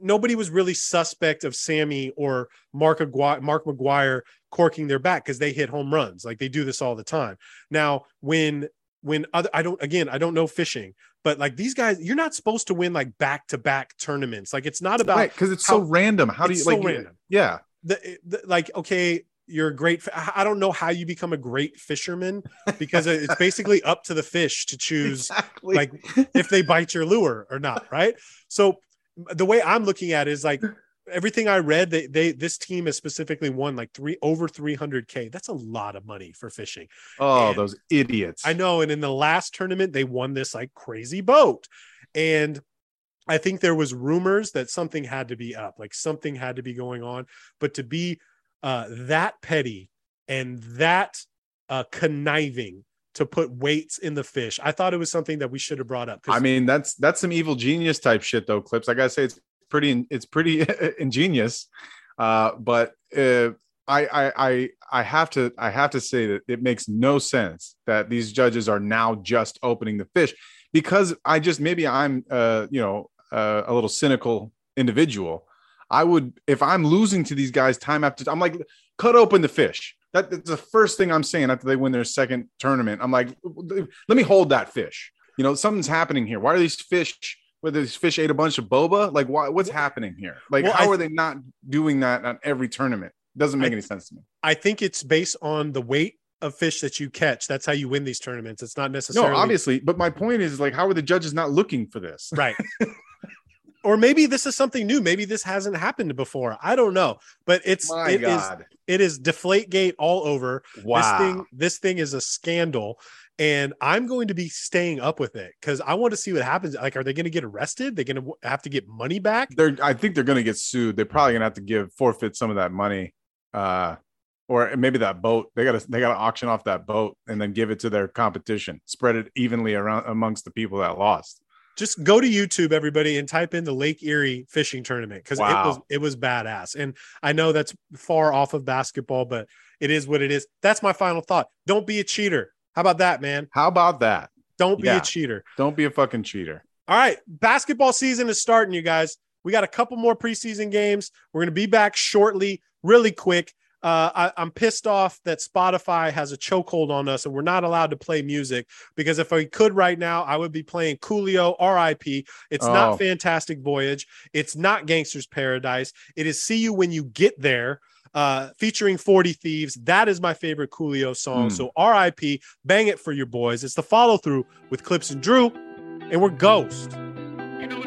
nobody was really suspect of Sammy or Mark Aguirre, Mark McGwire corking their back because they hit home runs. Like they do this all the time. Now, when when other I don't again, I don't know fishing, but like these guys, you're not supposed to win like back to back tournaments. Like it's not about right, because it's so random. How do you so like? random. Yeah, the, the like okay you're a great i don't know how you become a great fisherman because it's basically up to the fish to choose exactly. like if they bite your lure or not right so the way i'm looking at it is like everything i read they, they this team has specifically won like three over 300k that's a lot of money for fishing oh, and- those idiots. i know and in the last tournament they won this like crazy boat and i think there was rumors that something had to be up like something had to be going on but to be uh that petty and that uh conniving to put weights in the fish i thought it was something that we should have brought up. I mean, that's that's some evil genius type shit, though. Clipps. I gotta say, it's pretty it's pretty ingenious. Uh, but uh, I, I I have to I have to say that it makes no sense that these judges are now just opening the fish because I just maybe I'm uh you know uh, a little cynical individual. I would if I'm losing to these guys time after I'm like cut open the fish. That, that's the first thing I'm saying after they win their second tournament. I'm like, let me hold that fish. You know, something's happening here. Why are these fish? Whether these fish ate a bunch of boba, like why, what's happening here? Like, Well, how are they not doing that on every tournament? Doesn't make I- any sense to me. i think it's based on the weight of fish that you catch that's how you win these tournaments it's not necessarily No, obviously, but my point is like, how are the judges not looking for this? right or maybe this is something new maybe this hasn't happened before i don't know but it's My it is God, it is deflate gate all over wow! this thing this thing is a scandal and i'm going to be staying up with it because i want to see what happens like are they going to get arrested they're going to have to get money back they're I think they're gonna get sued. They're probably gonna have to give forfeit some of that money. Uh or maybe that boat. They gotta they gotta auction off that boat and then give it to their competition. Spread it evenly around amongst the people that lost. just go to youtube everybody and type in the lake erie fishing tournament because it was it was badass and i know that's far off of basketball but it is what it is that's my final thought don't be a cheater How about that, man? How about that? Don't be Yeah. a cheater. Don't be a fucking cheater. All right, basketball season is starting, you guys. We got a couple more preseason games. We're going to be back shortly, really quick. Uh, I, I'm pissed off that Spotify has a chokehold on us and we're not allowed to play music because if I could right now, I would be playing Coolio RIP. It's Oh. not Fantastic Voyage. It's not Gangster's Paradise. It is See You When You Get There, uh, featuring 40 Thieves. That is my favorite Coolio song. Mm. So RIP, bang it for your boys. It's the follow through with Clipps and Drew, and we're Ghost. You know